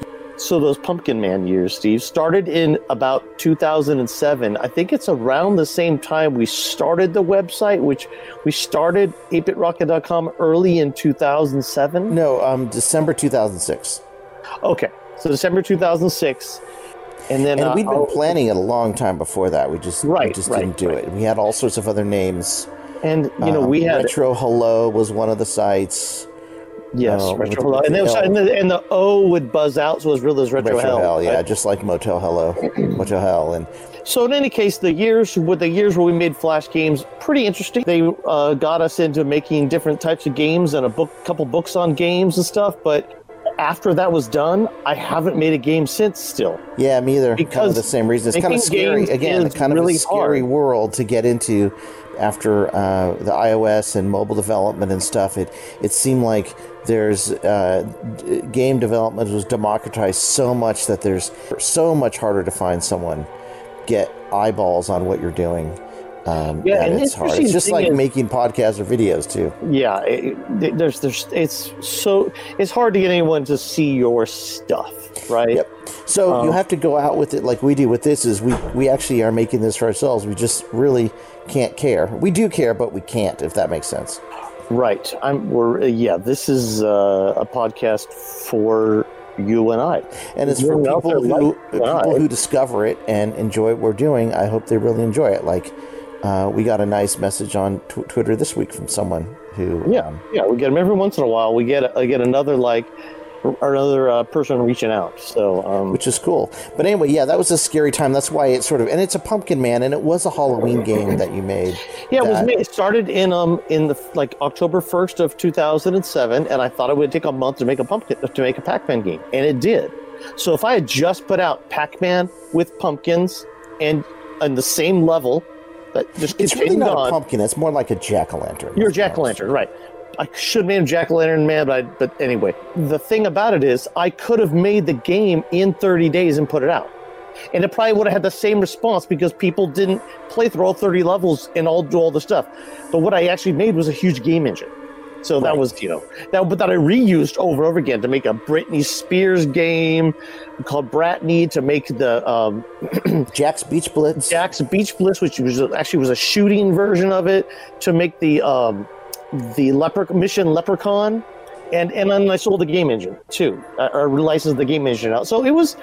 so those Pumpkin Man years, Steve, started in about 2007. I think it's around the same time we started the website, which we started 8bitrocket.com early in 2007. No, um, December 2006. Okay, so December 2006, and then And uh, we'd been I'll- planning it a long time before that. We just, we Right, just right, didn't do right. it. We had all sorts of other names. and you know Um, we had Retro Hello was one of the sites. Yes, uh, retro hello, and, the and, the, and the O would buzz out, so it was really those retro, Retro hell. Hell, yeah, right? just like Motel Hello, Motel Hell, and So in any case, the years with the years where we made flash games, pretty interesting. They uh, got us into making different types of games and a book, couple books on games and stuff. But after that was done, I haven't made a game since. Still, yeah, me either. kind Because of the same reason. It's kind of scary. Again, kind of really a scary hard. world to get into after uh, the iOS and mobile development and stuff. It it seemed like there's uh, game development was democratized so much that there's so much harder to find someone get eyeballs on what you're doing. Um, Yeah, and it's hard. It's just like is- making podcasts or videos too. yeah, it, it- there's there's it's so it's hard to get anyone to see your stuff, right? Yep. So Um, you have to go out with it like we do with this. Is we we actually are making this for ourselves. We just really can't care. We do care, but we can't. If that makes sense. Right. I'm. We're uh, yeah. This is uh, a podcast for you and I. And it's for You're out people who people who discover it and enjoy what we're doing. I hope they really enjoy it. Like uh, we got a nice message on tw- Twitter this week from someone who Yeah, um, yeah, we get them every once in a while. We get I get another like another uh, person reaching out. So um, which is cool. But anyway, yeah, that was a scary time. That's why it sort of and it's a Pumpkin Man, and it was a Halloween game that you made. yeah, it was that- me. It started in um in the like October first of two thousand and seven, and I thought it would take a month to make a pumpkin to make a Pac-Man game, and it did. So if I had just put out Pac-Man with pumpkins and on the same level, that just It's really not on. a pumpkin. It's more like a jack o' lantern. You're a jack o' lantern, right? I should have named Jack o' Lantern Man, but, I, but anyway, the thing about it is, I could have made the game in 30 days and put it out, and it probably would have had the same response because people didn't play through all 30 levels and all do all the stuff. But what I actually made was a huge game engine. So that Right. was, you know, that but that I reused over and over again to make a Britney Spears game called Bratney to make the um, Jack's Beach Blitz. Jack's Beach Bliss, which was actually was a shooting version of it, to make the um, the lepre- mission Leprechaun, and and then I sold the game engine too, or licensed the game engine out. So it was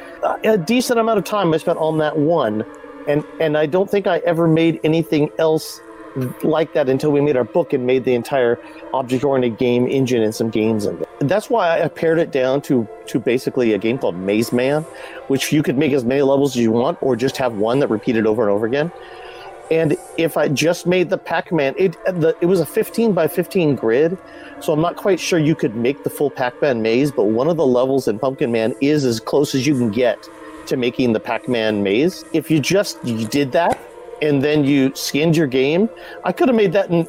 a decent amount of time I spent on that one, and and I don't think I ever made anything else like that until we made our book and made the entire object-oriented game engine and some games in it. That's why I pared it down to to basically a game called Maze Man, which you could make as many levels as you want, or just have one that repeated over and over again. And if I just made the Pac-Man, it the, it was a 15 by 15 grid, so I'm not quite sure you could make the full Pac-Man maze. But one of the levels in Pumpkin Man is as close as you can get to making the Pac-Man maze. If you just you did that and then you skinned your game, I could have made that in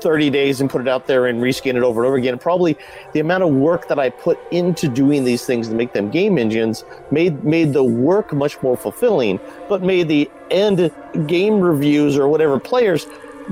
30 days and put it out there and reskin it over and over again. Probably the amount of work that I put into doing these things to make them game engines made made the work much more fulfilling, but made the end game reviews or whatever players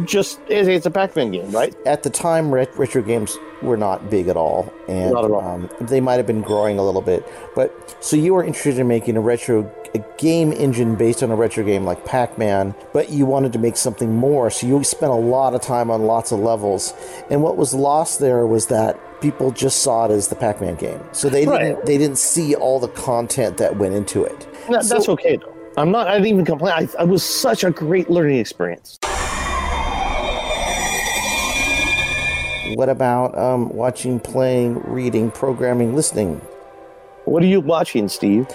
just it's it's a Pac-Man game, right? At the time, ret- retro games were not big at all, and at all. Um, they might have been growing a little bit. But so you were interested in making a retro a game engine based on a retro game like Pac-Man, but you wanted to make something more. So you spent a lot of time on lots of levels, and what was lost there was that people just saw it as the Pac-Man game. So they Right. didn't they didn't see all the content that went into it. That, So- that's okay though. I'm not. I didn't even complain. I, I was such a great learning experience. What about um, watching, playing, reading, programming, listening? What are you watching, Steve?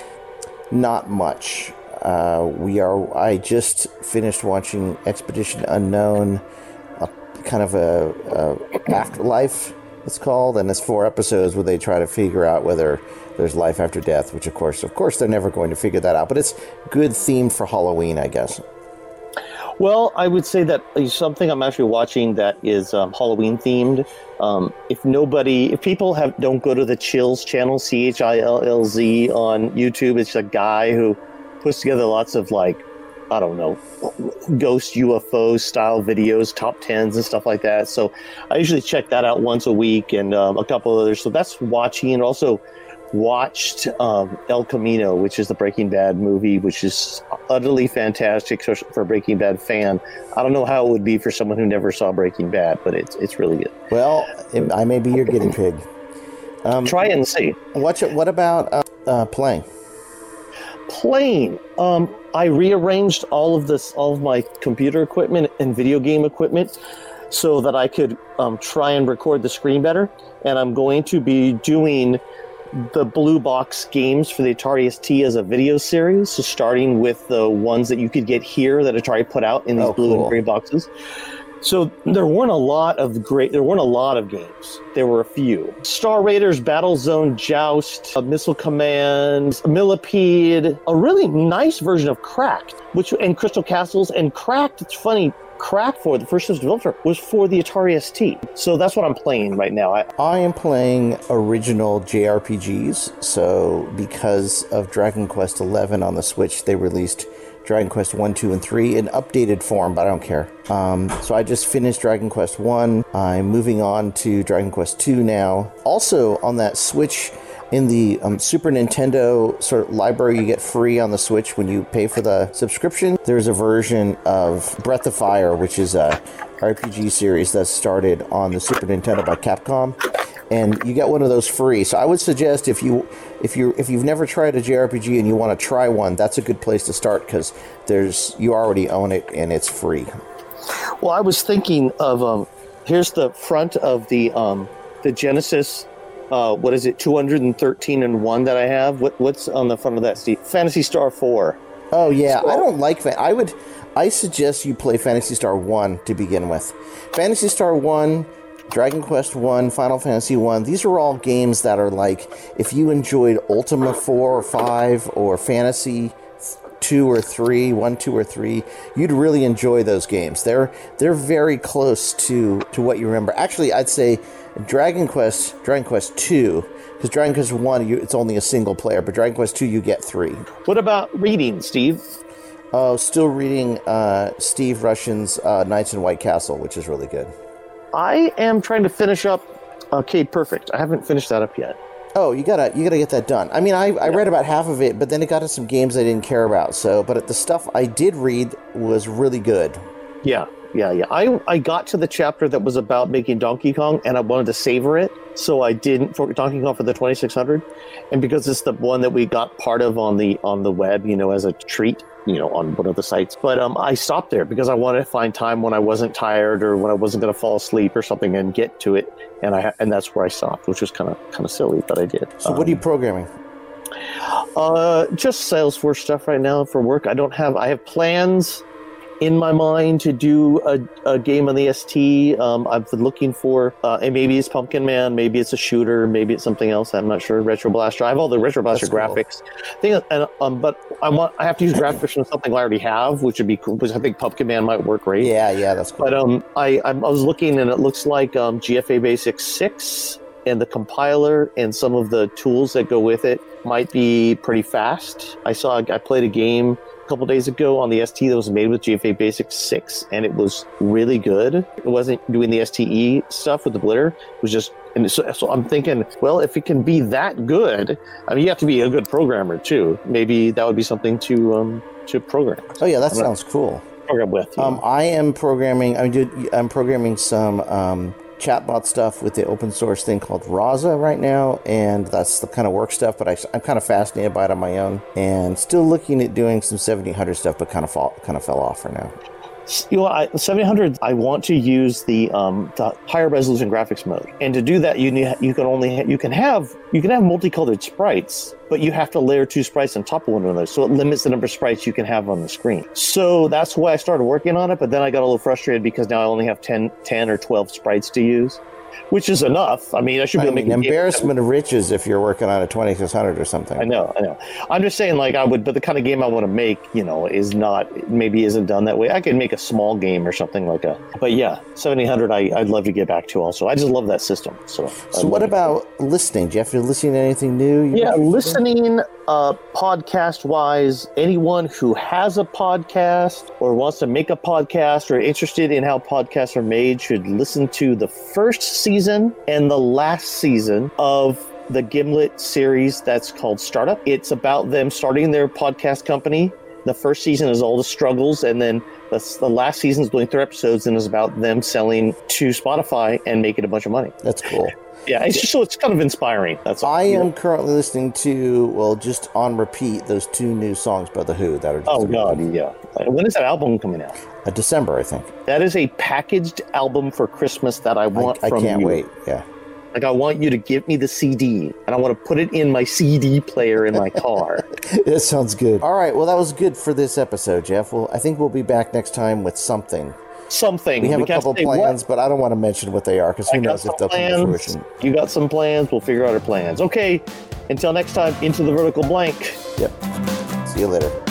Not much. Uh, we are. I just finished watching Expedition Unknown, a, kind of a, a afterlife. It's called, and it's four episodes where they try to figure out whether there's life after death. Which, of course, of course, they're never going to figure that out. But it's good theme for Halloween, I guess. Well, I would say that something I'm actually watching that is um, Halloween themed. Um, if nobody, if people have don't go to the Chills channel, C H I L L Z on YouTube, it's a guy who puts together lots of like, I don't know, ghost UFO style videos, top tens and stuff like that. So I usually check that out once a week and um, a couple others. So that's watching also watched um, El Camino, which is the Breaking Bad movie, which is utterly fantastic for a Breaking Bad fan. I don't know how it would be for someone who never saw Breaking Bad, but it's it's really good. Well, it, I may be your guinea pig. Um, Try and see. What, what about uh, uh, playing? Playing. Um, I rearranged all of this, all of my computer equipment and video game equipment, so that I could um, try and record the screen better. And I'm going to be doing the blue box games for the Atari ST as a video series. So starting with the ones that you could get here that Atari put out in these Oh, blue cool. and gray boxes. So there weren't a lot of great. There weren't a lot of games. There were a few: Star Raiders, Battle Zone, Joust, uh, Missile Command, Millipede. A really nice version of Crack'ed, which and Crystal Castles and Crack'ed. It's funny. Crack'ed for the first system developer was for the Atari ST. So that's what I'm playing right now. I, I am playing original JRPGs. So, because of Dragon Quest XI on the Switch, they released Dragon Quest 1, 2, and 3 in updated form, but I don't care. Um, so, I just finished Dragon Quest 1. I'm moving on to Dragon Quest 2 now. Also, on that Switch, in the um, Super Nintendo sort of library you get free on the Switch when you pay for the subscription, there's a version of Breath of Fire, which is a RPG series that started on the Super Nintendo by Capcom, and you get one of those free. So I would suggest if you if you if you've never tried a JRPG and you want to try one, that's a good place to start because there's you already own it and it's free. Well, I was thinking of um, here's the front of the um, the Genesis. Uh, what is it? Two hundred and thirteen and one that I have. What what's on the front of that? Steve? Phantasy Star Four. Oh yeah, I don't like fan. I would. I suggest you play Phantasy Star One to begin with. Phantasy Star One, Dragon Quest One, Final Fantasy One. These are all games that are like if you enjoyed Ultima Four or Five or Phantasie two or three, one, two or three, you'd really enjoy those games. They're they're very close to to what you remember. Actually, I'd say Dragon Quest, Dragon Quest two, because Dragon Quest one, you, it's only a single player, but Dragon Quest two, you get three. What about reading, Steve? Oh, still reading uh, Steve Russian's uh, Knights in White Castle, which is really good. I am trying to finish up Arcade Perfect. I haven't finished that up yet. Oh, you gotta you gotta get that done. I mean, I, I read about half of it, but then it got to some games I didn't care about. So, but the stuff I did read was really good. Yeah, yeah, yeah. I I got to the chapter that was about making Donkey Kong, and I wanted to savor it, so I didn't for Donkey Kong for the 2600, and because it's the one that we got part of on the on the web, you know, as a treat, you know, on one of the sites. But um, I stopped there because I wanted to find time when I wasn't tired or when I wasn't going to fall asleep or something and get to it, and I and that's where I stopped, which was kind of kind of silly, but I did. So, what are you programming? Uh, just Salesforce stuff right now for work. I don't have. I have plans in my mind to do a, a game on the ST. Um, I've been looking for, uh, and maybe it's Pumpkin Man, maybe it's a shooter, maybe it's something else. I'm not sure. Retro Blaster. I have all the Retro Blaster That's cool. graphics. Thing, and, um, but I want. I have to use graphics from something I already have, which would be cool. Because I think Pumpkin Man might work great. Yeah, yeah, that's cool. But um, I I'm- I was looking and it looks like um, GFA Basic six and the compiler and some of the tools that go with it might be pretty fast. I saw I played a game a couple days ago on the ST that was made with GFA Basic six and it was really good. It wasn't doing the STE stuff with the blitter. It was just and so, so I'm thinking, well, if it can be that good, I mean, you have to be a good programmer too. Maybe that would be something to um to program oh yeah, that sounds cool. program with. you Um. I am programming. I'm, do, I'm programming some um, chatbot stuff with the open source thing called Rasa right now, and that's the kind of work stuff. But I, am kind of fascinated by it on my own, and still looking at doing some 1700 stuff, but kind of fall, kind of fell off for now. You know, I, 700. I want to use the um, the higher resolution graphics mode, and to do that, you need you can only you can have you can have multicolored sprites, but you have to layer two sprites on top of one another, so it limits the number of sprites you can have on the screen. So that's why I started working on it, but then I got a little frustrated because now I only have 10, 10 or twelve sprites to use which is enough. I mean, I should be I able to mean, make a game- embarrassment of riches if you're working on a 2600 or something. I know, I know. I'm just saying, like, I would, but the kind of game I want to make, you know, is not maybe isn't done that way. I could make a small game or something like a, but yeah, 7800. I, I'd love to get back to also. I just love that system. So, So, what about listening, Do you have to listening to anything new? You- Yeah, listening uh, podcast wise, anyone who has a podcast or wants to make a podcast or interested in how podcasts are made should listen to the first season and the last season of the Gimlet series that's called Startup. It's about them starting their podcast company. The first season is all the struggles, and then the, the last season is doing three episodes and is about them selling to Spotify and making a bunch of money. That's cool. Yeah, it's just so it's kind of inspiring. That's all. I am currently listening to, well, just on repeat, those two new songs by The Who that are just Oh God, yeah. When is that album coming out? Uh, December, I think. That is a packaged album for Christmas that I I, want I from can't you. wait. Yeah. Like I want you to give me the CD, and I want to put it in my CD player in my car. that sounds good. All right. Well, that was good for this episode, Jeff. Well, I think we'll be back next time with something. Something We have a couple say what. plans, but I don't want to mention what they are because who knows if they'll come to fruition. You got some plans. We'll figure out our plans. Okay. Until next time, into the vertical blank. Yep. See you later.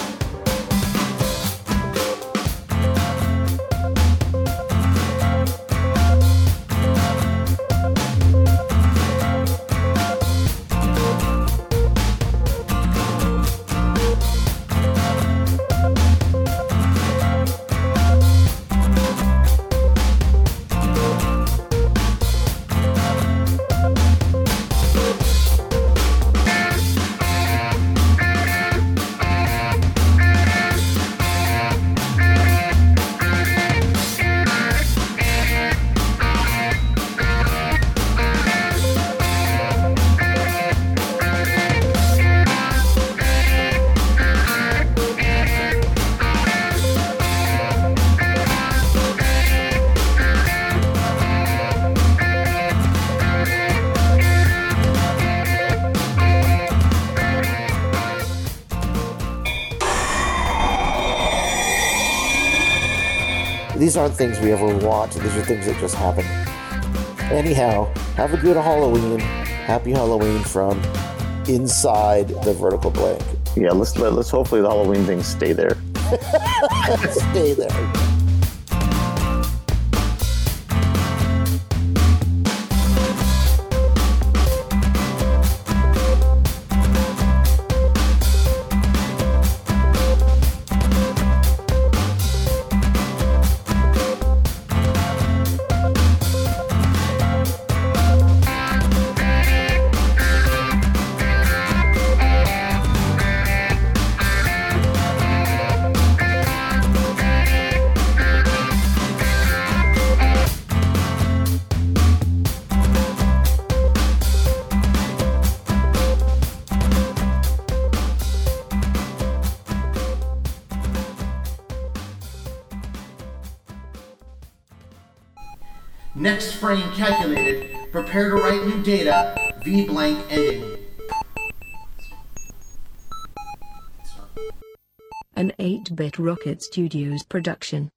These aren't things we ever want. These are things that just happen. Anyhow, have a good Halloween. Happy Halloween from inside the vertical blank. Yeah. Let's let, let's hopefully the Halloween things stay there. Stay there. Blank ending. An 8 Bit Rocket Studios production.